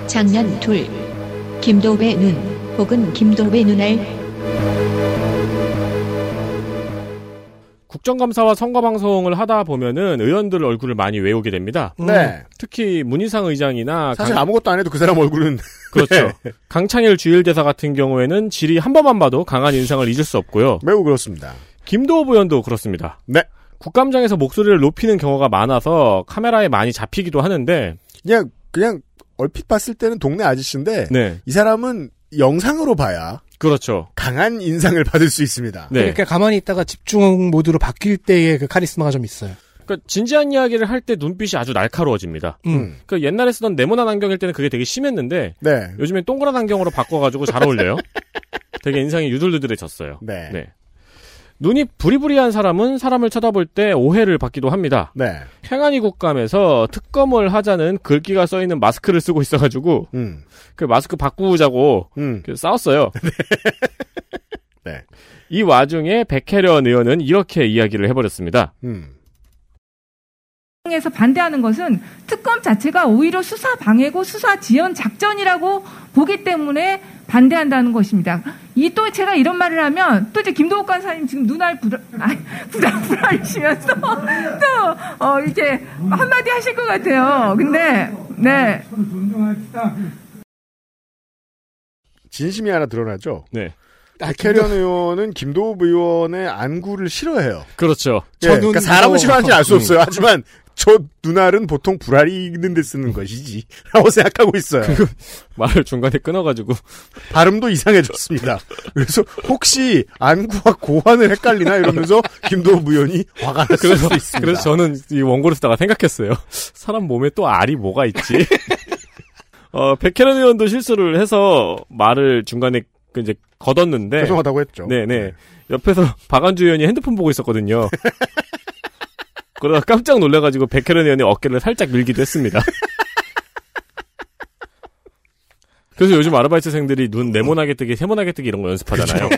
Speaker 1: 장면 둘. 김도배 눈 혹은 김도배 눈알
Speaker 2: 국정감사와 선거방송을 하다 보면은 의원들 얼굴을 많이 외우게 됩니다.
Speaker 4: 음.
Speaker 3: 네.
Speaker 2: 특히 문희상 의장이나
Speaker 3: 사실
Speaker 2: 강,
Speaker 3: 아무것도 안 해도 그 사람 얼굴은 *laughs*
Speaker 2: 그렇죠.
Speaker 3: 네.
Speaker 2: 강창일 주일대사 같은 경우에는 질이 한 번만 봐도 강한 인상을 잊을 수 없고요.
Speaker 3: 매우 그렇습니다.
Speaker 2: 김도호 의원도 그렇습니다.
Speaker 3: 네.
Speaker 2: 국감장에서 목소리를 높이는 경우가 많아서 카메라에 많이 잡히기도 하는데,
Speaker 3: 그냥 그냥 얼핏 봤을 때는 동네 아저씨인데
Speaker 2: 네,
Speaker 3: 이 사람은 영상으로 봐야
Speaker 2: 그렇죠.
Speaker 3: 강한 인상을 받을 수 있습니다.
Speaker 2: 네.
Speaker 4: 그러니까 가만히 있다가 집중 모드로 바뀔 때의 그 카리스마가 좀 있어요.
Speaker 2: 그러니까 진지한 이야기를 할 때 눈빛이 아주 날카로워집니다.
Speaker 4: 음.
Speaker 2: 그 옛날에 쓰던 네모난 안경일 때는 그게 되게 심했는데
Speaker 3: 네.
Speaker 2: 요즘엔 동그란 안경으로 바꿔가지고 잘 어울려요. *laughs* 되게 인상이 유들유들해졌어요.
Speaker 3: 네.
Speaker 2: 네. 눈이 부리부리한 사람은 사람을 쳐다볼 때 오해를 받기도 합니다.
Speaker 3: 네.
Speaker 2: 행안위 국감에서 특검을 하자는 글귀가 써 있는 마스크를 쓰고 있어가지고
Speaker 3: 음.
Speaker 2: 그 마스크 바꾸자고
Speaker 3: 음.
Speaker 2: 그 싸웠어요. *laughs*
Speaker 3: 네.
Speaker 2: 이 와중에 백혜련 의원은 이렇게 이야기를 해버렸습니다.
Speaker 3: 음.
Speaker 9: 에서 반대하는 것은 특검 자체가 오히려 수사 방해고 수사 지연 작전이라고 보기 때문에 반대한다는 것입니다. 이 또 제가 이런 말을 하면 또 이제 김도욱 간사님 지금 눈알 부라, 아, 부라, 부라리시면서 *laughs* 또, 어, 이렇게 한마디 하실 것 같아요. 근데, 네.
Speaker 3: 진심이 하나 드러나죠.
Speaker 2: 네.
Speaker 3: 백혜련 의원은 김도읍 의원의 안구를 싫어해요.
Speaker 2: 그렇죠.
Speaker 3: 예, 그러니까 사람을
Speaker 4: 뭐-
Speaker 3: 싫어하는지 알 수 없어요. 하지만 저 눈알은 보통 불알이 있는 데 쓰는 것이지 *laughs* 라고 생각하고 있어요.
Speaker 2: 말을 중간에 끊어가지고
Speaker 3: 발음도 이상해졌습니다. 그래서 혹시 안구와 고환을 헷갈리나 이러면서 김도읍 의원이 화가 났을 수도 있습니다.
Speaker 2: 그래서 저는 이 원고를 쓰다가 생각했어요. 사람 몸에 또 알이 뭐가 있지? *laughs* 어, 백혜련 의원도 실수를 해서 말을 중간에 그 이제 걷었는데
Speaker 3: 죄송하다고 했죠.
Speaker 2: 네네. 옆에서 박안주 의원이 핸드폰 보고 있었거든요. *laughs* 그러다 깜짝 놀래가지고 백혜련 의원이 어깨를 살짝 밀기도 했습니다. 그래서 요즘 아르바이트생들이 눈 네모나게 뜨기, 세모나게 뜨기 이런 거 연습하잖아요.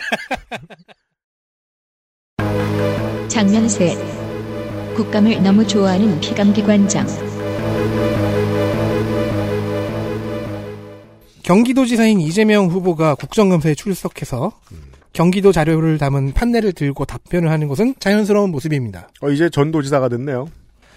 Speaker 1: 장면 셋. 국감을 너무 좋아하는 피감기관장
Speaker 4: 경기도지사인 이재명 후보가 국정감사에 출석해서 경기도 자료를 담은 판넬을 들고 답변을 하는 것은 자연스러운 모습입니다.
Speaker 3: 어, 이제 전도지사가 됐네요.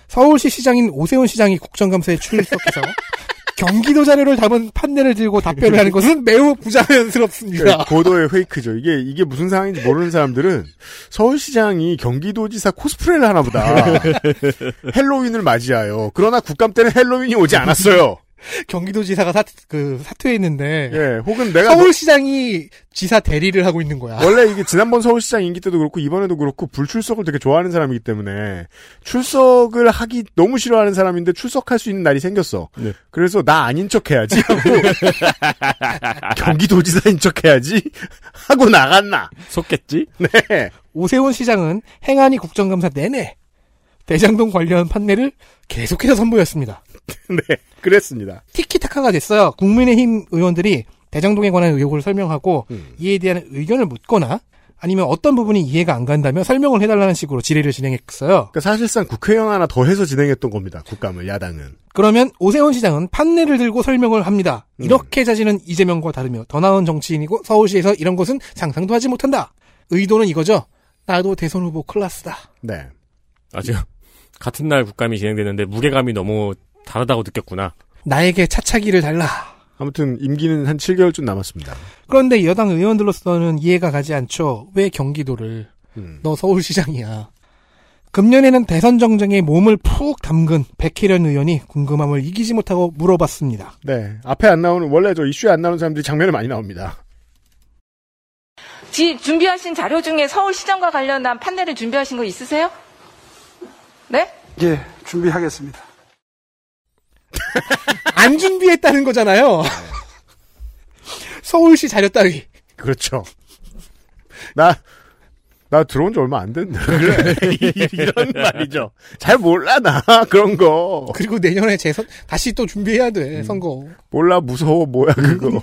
Speaker 4: 서울시 시장인 오세훈 시장이 국정감사에 출석해서 *laughs* 경기도 자료를 담은 판넬을 들고 답변을 하는 것은 매우 부자연스럽습니다.
Speaker 3: 고도의 fake죠. 이게 이게 무슨 상황인지 모르는 사람들은 서울시장이 경기도지사 코스프레를 하나 보다. *laughs* 헬로윈을 맞이하여. 그러나 국감 때는 헬로윈이 오지 않았어요.
Speaker 4: 경기도지사가 사, 그 사퇴했는데
Speaker 3: 예, 혹은 내가
Speaker 4: 서울시장이 지사 대리를 하고 있는 거야.
Speaker 3: 원래 이게 지난번 서울시장 임기 때도 그렇고 이번에도 그렇고 불출석을 되게 좋아하는 사람이기 때문에 출석을 하기 너무 싫어하는 사람인데 출석할 수 있는 날이 생겼어.
Speaker 2: 네.
Speaker 3: 그래서 나 아닌 척 해야지 하고 *laughs* 경기도지사인 척 해야지 *laughs* 하고 나갔나.
Speaker 2: 속겠지?
Speaker 3: 네.
Speaker 4: 오세훈 시장은 행안위 국정감사 내내 대장동 관련 판넬을 계속해서 선보였습니다. *laughs*
Speaker 3: 네. 그랬습니다.
Speaker 4: 티키타카가 됐어요. 국민의힘 의원들이 대장동에 관한 의혹을 설명하고
Speaker 3: 음.
Speaker 4: 이에 대한 의견을 묻거나 아니면 어떤 부분이 이해가 안 간다면 설명을 해달라는 식으로 질의를 진행했어요.
Speaker 3: 그러니까 사실상 국회의원 하나 더 해서 진행했던 겁니다. 국감을 야당은.
Speaker 4: 그러면 오세훈 시장은 판넬을 들고 설명을 합니다.
Speaker 3: 음.
Speaker 4: 이렇게 자지는 이재명과 다르며 더 나은 정치인이고 서울시에서 이런 것은 상상도 하지 못한다. 의도는 이거죠. 나도 대선 후보 클라스다.
Speaker 3: 네.
Speaker 2: 아, 지금 같은 날 국감이 진행되는데 무게감이 너무 다르다고 느꼈구나.
Speaker 4: 나에게 차차기를 달라.
Speaker 3: 아무튼 임기는 한 7개월쯤 남았습니다.
Speaker 4: 그런데 여당 의원들로서는 이해가 가지 않죠. 왜 경기도를?
Speaker 3: 음.
Speaker 4: 너 서울시장이야. 금년에는 대선 정쟁에 몸을 푹 담근 백혜련 의원이 궁금함을 이기지 못하고 물어봤습니다.
Speaker 3: 네. 앞에 안 나오는 원래 저 이슈에 안 나오는 사람들이 장면에 많이 나옵니다.
Speaker 9: 지, 준비하신 자료 중에 서울시장과 관련한 판넬을 준비하신 거 있으세요? 네?
Speaker 10: 예, 준비하겠습니다. *laughs*
Speaker 4: 안 준비했다는 거잖아요. 서울시 자료 따위.
Speaker 3: 그렇죠. 나, 나 들어온 지 얼마 안 됐는데. 그래. *laughs* 이런 말이죠. 잘 몰라, 나. *laughs* 그런 거.
Speaker 4: 그리고 내년에 재선 다시 또 준비해야 돼 선거.
Speaker 3: 몰라, 무서워, 뭐야, 그거.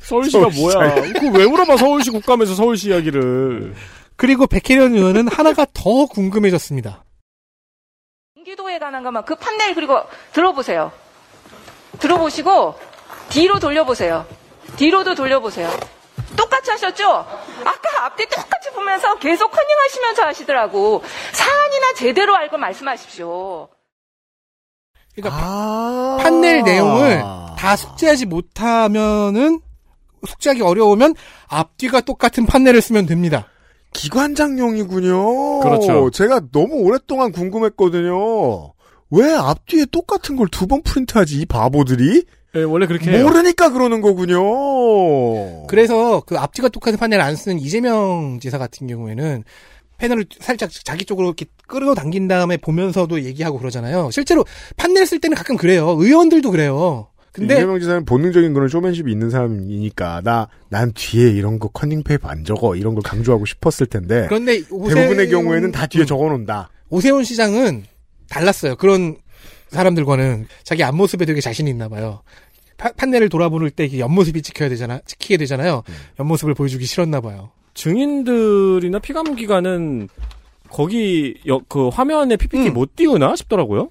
Speaker 2: 서울시가
Speaker 3: 서울시
Speaker 2: 뭐야? 그거 왜 물어봐 서울시 국감에서 서울시 이야기를.
Speaker 4: 그리고 백혜련 의원은 하나가 더 궁금해졌습니다.
Speaker 9: 경기도에 관한 것만 그 판넬 그리고 들어보세요. 들어보시고 뒤로 돌려보세요. 뒤로도 돌려보세요. 똑같이 하셨죠? 아까 앞뒤 똑같이 보면서 계속 커닝하시면서 하시더라고. 사안이나 제대로 알고 말씀하십시오.
Speaker 4: 그러니까
Speaker 3: 아.
Speaker 4: 판넬 내용을 다 숙지하지 못하면은 숙지하기 어려우면 앞뒤가 똑같은 판넬을 쓰면 됩니다.
Speaker 3: 기관장용이군요.
Speaker 2: 그렇죠.
Speaker 3: 제가 너무 오랫동안 궁금했거든요. 왜 앞뒤에 똑같은 걸 두 번 프린트하지, 이 바보들이?
Speaker 2: 예, 원래 그렇게 해요.
Speaker 3: 모르니까 그러는 거군요.
Speaker 4: 그래서 그 앞뒤가 똑같은 판넬을 안 쓰는 이재명 지사 같은 경우에는 패널을 살짝 자기 쪽으로 이렇게 끌어당긴 다음에 보면서도 얘기하고 그러잖아요. 실제로 판넬 쓸 때는 가끔 그래요. 의원들도 그래요. 근데
Speaker 3: 이재명 지사는 본능적인 그런 쇼맨십이 있는 사람이니까 나 난 뒤에 이런 거 커닝 페이퍼 안 적어 이런 걸 강조하고 싶었을 텐데
Speaker 4: 그런데 오세훈-
Speaker 3: 대부분의 경우에는 다 뒤에
Speaker 4: 음.
Speaker 3: 적어놓는다.
Speaker 4: 오세훈 시장은 달랐어요. 그런 사람들과는 자기 앞모습에 되게 자신이 있나 봐요. 파- 판넬을 돌아보는 때 이게 옆모습이 찍혀야 되잖아, 찍히게 되잖아요.
Speaker 3: 음.
Speaker 4: 옆모습을 보여주기 싫었나 봐요.
Speaker 2: 증인들이나 피감기관은 거기 여- 그 화면에 PPT
Speaker 4: 음.
Speaker 2: 못 띄우나 싶더라고요.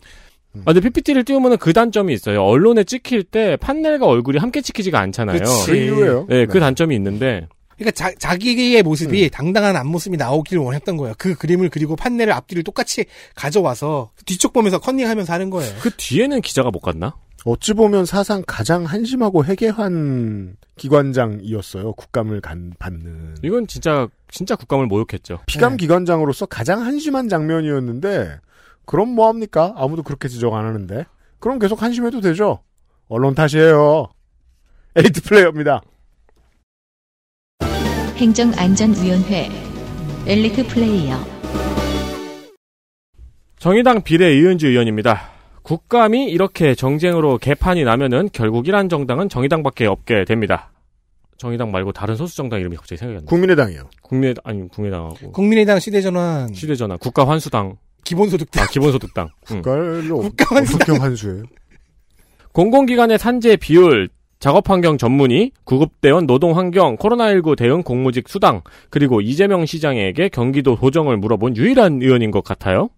Speaker 3: 음.
Speaker 2: 아, 근데 PPT를 띄우면 그 단점이 있어요. 언론에 찍힐 때 판넬과 얼굴이 함께 찍히지가 않잖아요.
Speaker 4: 그치.
Speaker 3: 그 이유예요.
Speaker 2: 네, 그 단점이 있는데
Speaker 4: 그러니까 자, 자기의 모습이
Speaker 3: 음.
Speaker 4: 당당한 앞모습이 나오기를 원했던 거예요. 그 그림을 그리고 판넬을 앞뒤를 똑같이 가져와서 뒤쪽 보면서 컨닝하면서 하는 거예요.
Speaker 2: 그 뒤에는 기자가 못 갔나?
Speaker 3: 어찌 보면 사상 가장 한심하고 해괴한 기관장이었어요. 국감을 간, 받는.
Speaker 2: 이건 진짜 진짜 국감을 모욕했죠.
Speaker 3: 피감
Speaker 4: 네.
Speaker 3: 기관장으로서 가장 한심한 장면이었는데 그럼 뭐 합니까? 아무도 그렇게 지적 안 하는데. 그럼 계속 한심해도 되죠. 언론 탓이에요. 에이트 플레이어입니다.
Speaker 1: 행정안전위원회 엘리트 플레이어
Speaker 2: 정의당 비례 이은주 의원입니다. 국감이 이렇게 정쟁으로 개판이 나면은 결국 이란 정당은 정의당밖에 없게 됩니다. 정의당 말고 다른 소수 정당 이름이 갑자기 생각이 안 나.
Speaker 3: 국민의당이요.
Speaker 2: 국민 아니 국민당하고
Speaker 4: 국민의당 시대전환
Speaker 2: 시대전환 국가 환수당
Speaker 4: 기본소득당
Speaker 2: 아 기본소득당 응.
Speaker 3: 국가를
Speaker 4: 국가 환수
Speaker 3: 어떻게 환수해요?
Speaker 2: 공공기관의 산재 비율 작업환경 전문의, 구급대원 노동환경, 코로나19 대응 공무직 수당, 그리고 이재명 시장에게 경기도 도정을 물어본 유일한 의원인 것 같아요.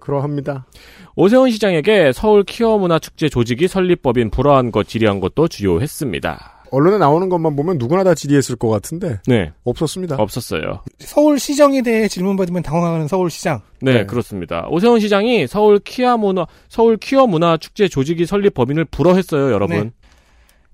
Speaker 3: 그러합니다.
Speaker 2: 오세훈 시장에게 서울 키어문화축제 조직이 설립법인 불허한 것, 질의한 것도 주요 했습니다.
Speaker 3: 언론에 나오는 것만 보면 누구나 다 질의했을 것 같은데
Speaker 2: 네,
Speaker 3: 없었습니다.
Speaker 2: 없었어요.
Speaker 4: 서울시정에 대해 질문받으면 당황하는 서울시장.
Speaker 2: 네,
Speaker 3: 네.
Speaker 2: 그렇습니다. 오세훈 시장이 서울 키아 문화 서울 키어 문화 축제 조직이 설립 법인을 불허했어요, 여러분.
Speaker 4: 네.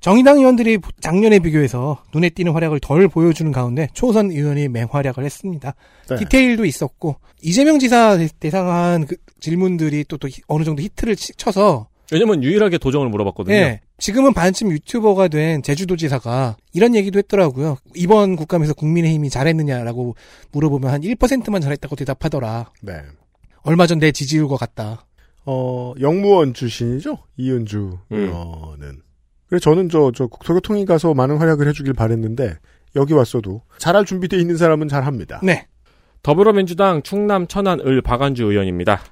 Speaker 4: 정의당 의원들이 작년에 비교해서 눈에 띄는 활약을 덜 보여주는 가운데 초선 의원이 맹활약을 했습니다.
Speaker 3: 네.
Speaker 4: 디테일도 있었고 이재명 지사 대- 대상한 그 질문들이 또, 또 히- 어느 정도 히트를 치- 쳐서
Speaker 2: 왜냐면 유일하게 도정을 물어봤거든요.
Speaker 4: 예, 지금은 반쯤 유튜버가 된 제주도지사가 이런 얘기도 했더라고요. 이번 국감에서 국민의힘이 잘했느냐라고 물어보면 한 1%만 잘했다고 대답하더라.
Speaker 3: 네.
Speaker 4: 얼마 전 내 지지율과 같다.
Speaker 3: 어, 영무원 출신이죠? 이은주
Speaker 2: 음.
Speaker 3: 의원은. 그래서 저는 저, 저 국토교통위 가서 많은 활약을 해주길 바랬는데, 여기 왔어도 잘할 준비되어 있는 사람은 잘 합니다.
Speaker 4: 네.
Speaker 2: 더불어민주당 충남 천안 을 박안주 의원입니다.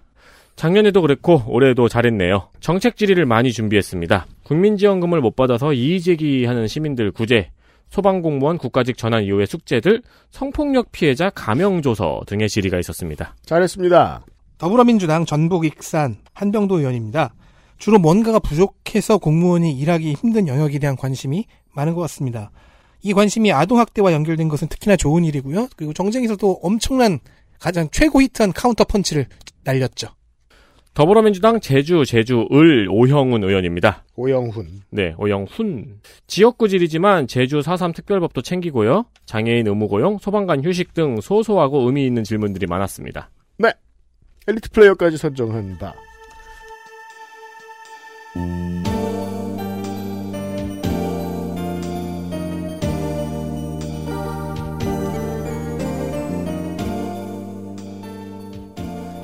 Speaker 2: 작년에도 그랬고 올해도 잘했네요. 정책 질의를 많이 준비했습니다. 국민지원금을 못 받아서 이의제기하는 시민들 구제, 소방공무원 국가직 전환 이후의 숙제들, 성폭력 피해자 가명조서 등의 질의가 있었습니다.
Speaker 3: 잘했습니다.
Speaker 4: 더불어민주당 전북 익산 한병도 의원입니다. 주로 뭔가가 부족해서 공무원이 일하기 힘든 영역에 대한 관심이 많은 것 같습니다. 이 관심이 아동학대와 연결된 것은 특히나 좋은 일이고요. 그리고 정쟁에서도 엄청난 가장 최고 히트한 카운터 펀치를 날렸죠.
Speaker 2: 더불어민주당 제주 제주 을 오형훈 의원입니다.
Speaker 3: 오영훈.
Speaker 2: 네, 오영훈. 지역구 질의지만 제주 4.3 특별법도 챙기고요. 장애인 의무 고용, 소방관 휴식 등 소소하고 의미 있는 질문들이 많았습니다.
Speaker 3: 엘리트 플레이어까지 선정한 바.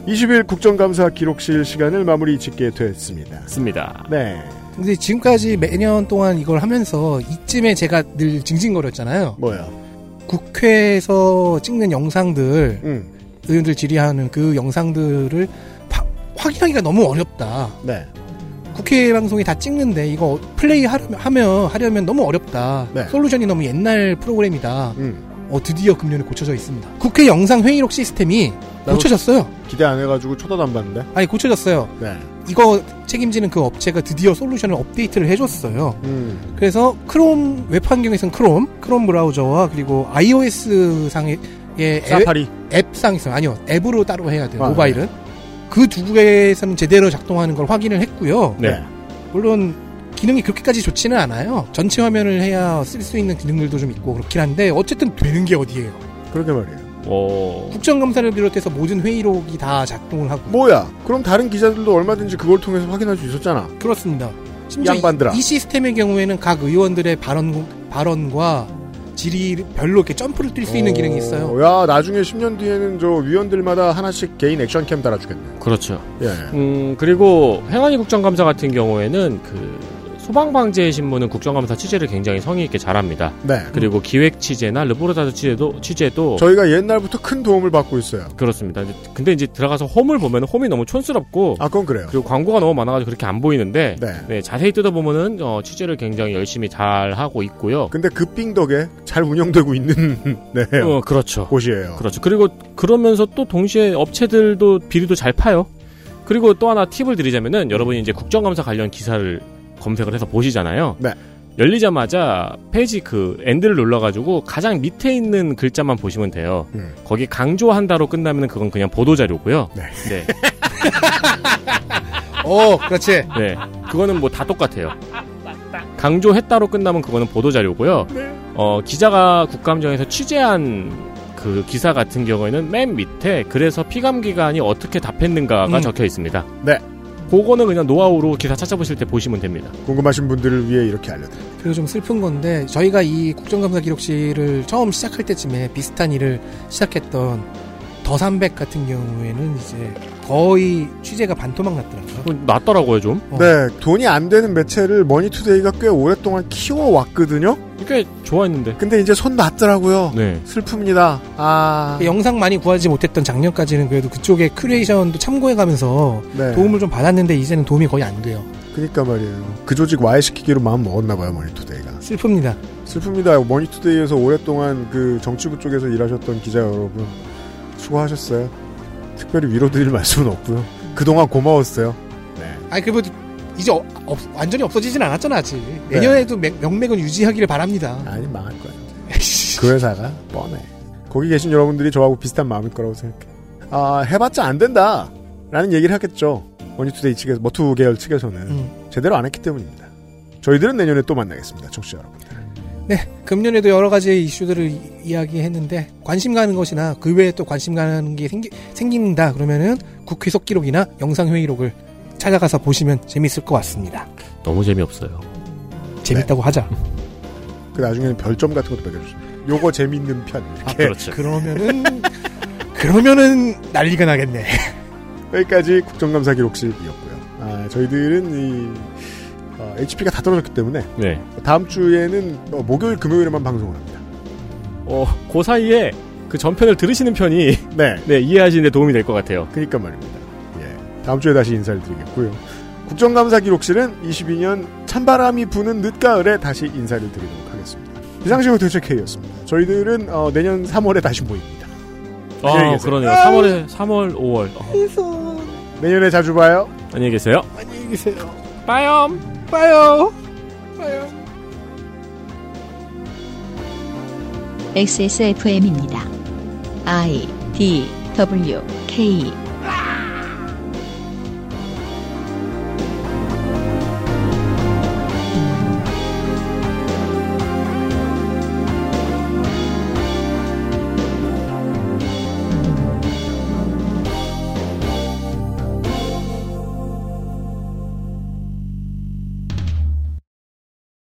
Speaker 3: (20일) 국정감사 기록실 시간을 마무리 짓게 됐습니다.
Speaker 2: 습니다.
Speaker 3: 네.
Speaker 4: 근데 지금까지 매년 동안 이걸 하면서 이쯤에 제가 늘 징징거렸잖아요.
Speaker 3: 뭐야?
Speaker 4: 국회에서 찍는 영상들,
Speaker 3: 음.
Speaker 4: 의원들 질의하는 그 영상들을 파- 확인하기가 너무 어렵다.
Speaker 3: 네.
Speaker 4: 국회 방송이 다 찍는데 이거 플레이 하려면, 하면, 하려면 너무 어렵다.
Speaker 3: 네.
Speaker 4: 솔루션이 너무 옛날 프로그램이다.
Speaker 3: 음.
Speaker 4: 어, 드디어 금년에 고쳐져 있습니다. 국회 영상 회의록 시스템이 고쳐졌어요.
Speaker 3: 기대 안 해가지고 쳐다도 안 봤는데.
Speaker 4: 아니, 고쳐졌어요.
Speaker 3: 네.
Speaker 4: 이거 책임지는 그 업체가 드디어 솔루션을 업데이트를 해줬어요.
Speaker 3: 음.
Speaker 4: 그래서 크롬, 웹 환경에서는 크롬, 크롬 브라우저와 그리고 iOS 상의 앱,
Speaker 3: 사파리.
Speaker 4: 앱상 있어요. 아니요. 앱으로 따로 해야 돼요.
Speaker 3: 아,
Speaker 4: 모바일은. 그 두 개에서는 제대로 작동하는 걸 확인을 했고요.
Speaker 2: 네.
Speaker 4: 물론 기능이 그렇게까지 좋지는 않아요. 전체 화면을 해야 쓸 수 있는 기능들도 좀 있고 그렇긴 한데 어쨌든 되는 게 어디예요.
Speaker 3: 그러게 말이에요.
Speaker 2: 어,
Speaker 4: 국정감사를 비롯해서 모든 회의록이 다 작동을 하고
Speaker 3: 뭐야? 그럼 다른 기자들도 얼마든지 그걸 통해서 확인할 수 있었잖아.
Speaker 4: 그렇습니다. 심지어
Speaker 3: 양반들아.
Speaker 4: 이, 이 시스템의 경우에는 각 의원들의 발언 발언과 질의별로 이렇게 점프를 뛸 수 있는 기능이 있어요.
Speaker 3: 야, 나중에 10년 뒤에는 저 위원들마다 하나씩 개인 액션캠 달아주겠네.
Speaker 2: 그렇죠.
Speaker 3: 예.
Speaker 2: 음, 그리고 행안위 국정감사 같은 경우에는 그 소방방재 신문은 국정감사 취재를 굉장히 성의 있게 잘합니다.
Speaker 3: 네.
Speaker 2: 그리고 기획 취재나 르포르타즈 취재도 취재도
Speaker 3: 저희가 옛날부터 큰 도움을 받고 있어요.
Speaker 2: 그렇습니다. 근데 이제 들어가서 홈을 보면 홈이 너무 촌스럽고
Speaker 3: 아, 그건 그래요.
Speaker 2: 그리고 광고가 너무 많아가지고 그렇게 안 보이는데
Speaker 3: 네.
Speaker 2: 네, 자세히 뜯어보면은 어, 취재를 굉장히 열심히 잘 하고 있고요.
Speaker 3: 근데 그삥 덕에 잘 운영되고 있는 *laughs* 네.
Speaker 2: 어, 그렇죠.
Speaker 3: 곳이에요.
Speaker 2: 그렇죠. 그리고 그러면서 또 동시에 업체들도 비리도 잘 파요. 그리고 또 하나 팁을 드리자면은 여러분이 이제 국정감사 관련 기사를 검색을 해서 보시잖아요.
Speaker 3: 네.
Speaker 2: 열리자마자 페이지 그 end를 눌러가지고 가장 밑에 있는 글자만 보시면 돼요.
Speaker 3: 음.
Speaker 2: 거기 강조한다로 끝나면 그건 그냥 보도 자료고요.
Speaker 3: 네.
Speaker 2: 네. *laughs*
Speaker 4: 어, 그렇지.
Speaker 2: 네. 그거는 뭐 다 똑같아요. 강조했다로 끝나면 그거는 보도 자료고요. 어, 기자가 국감장에서 취재한 그 기사 같은 경우에는 맨 밑에 그래서 피감 기관이 어떻게 답했는가가
Speaker 4: 음.
Speaker 2: 적혀 있습니다.
Speaker 3: 네.
Speaker 2: 그거는 그냥 노하우로 기사 찾아보실 때 보시면 됩니다.
Speaker 3: 궁금하신 분들을 위해 이렇게 알려드립니다.
Speaker 4: 그리고 좀 슬픈 건데 저희가 이 국정감사 기록실을 처음 시작할 때쯤에 비슷한 일을 시작했던 더삼백 같은 경우에는 이제 거의 취재가 반토막 났더라고요.
Speaker 2: 어, 낫더라고요, 좀.
Speaker 4: 어.
Speaker 3: 네. 돈이 안 되는 매체를 머니투데이가 꽤 오랫동안 키워왔거든요?
Speaker 2: 꽤 좋아했는데.
Speaker 3: 근데 이제 손 놨더라고요.
Speaker 2: 네.
Speaker 3: 슬픕니다. 아.
Speaker 4: 영상 많이 구하지 못했던 작년까지는 그래도 그쪽에 큐레이션도 참고해가면서
Speaker 3: 네.
Speaker 4: 도움을 좀 받았는데 이제는 도움이 거의 안 돼요.
Speaker 3: 그니까 말이에요. 그 조직 와해시키기로 마음 먹었나봐요, 머니투데이가.
Speaker 4: 슬픕니다.
Speaker 3: 슬픕니다. 머니투데이에서 오랫동안 그 정치부 쪽에서 일하셨던 기자 여러분 수고하셨어요. 특별히 위로드릴 말씀은 없고요. 그동안 고마웠어요. 네.
Speaker 4: 아니 그래도 이제 어- 없- 완전히 없어지진 않았잖아 아직. 내년에도 명- 명맥은 유지하기를 바랍니다.
Speaker 3: 아니 망할 거야. *laughs* 그 회사가 뻔해. 거기 계신 여러분들이 저하고 비슷한 마음일 거라고 생각해. 아 해봤자 안 된다. 라는 얘기를 하겠죠. 머니투데이 측에서 머투 계열 측에서는
Speaker 4: 음.
Speaker 3: 제대로 안 했기 때문입니다. 저희들은 내년에 또 만나겠습니다. 청취자 여러분.
Speaker 4: 네, 금년에도 여러 가지 이슈들을 이- 이야기했는데 관심 가는 것이나 그 외에 또 관심 가는 게 생기, 생긴다 그러면은 국회 속기록이나 영상 회의록을 찾아가서 보시면 재밌을 것 같습니다.
Speaker 2: 너무 재미없어요.
Speaker 4: 재밌다고 하자. *laughs*
Speaker 3: 그 나중에는 별점 같은 것도 매겨주세요. 요거 재밌는 편.
Speaker 2: 아,
Speaker 3: 이렇게
Speaker 2: 그렇죠.
Speaker 4: 그러면은 *laughs* 그러면은 난리가 나겠네.
Speaker 3: 여기까지 국정감사 기록실이었고요. 아, 저희들은 이 HP가 다 떨어졌기 때문에
Speaker 2: 네.
Speaker 3: 다음 주에는 어, 목요일 금요일에만 방송을 합니다.
Speaker 2: 어, 그 사이에 그 전편을 들으시는 편이
Speaker 3: 네. *laughs*
Speaker 2: 네, 이해하시는데 도움이 될 것 같아요.
Speaker 3: 그러니까 말입니다. 예. 다음 주에 다시 인사를 드리겠고요. 국정감사 기록실은 22년 찬바람이 부는 늦가을에 다시 인사를 드리도록 하겠습니다. 비상시국 대책 회의였습니다. 저희들은 어, 내년 3월에 다시 모입니다.
Speaker 2: 아. 그러네요. 3월에 3월, 5월. 어,
Speaker 3: 내년에 자주 봐요.
Speaker 2: 안녕히 계세요.
Speaker 4: 안녕히 계세요.
Speaker 2: 빠염.
Speaker 4: 빠요. 빠요.
Speaker 1: XSFM입니다. I D W K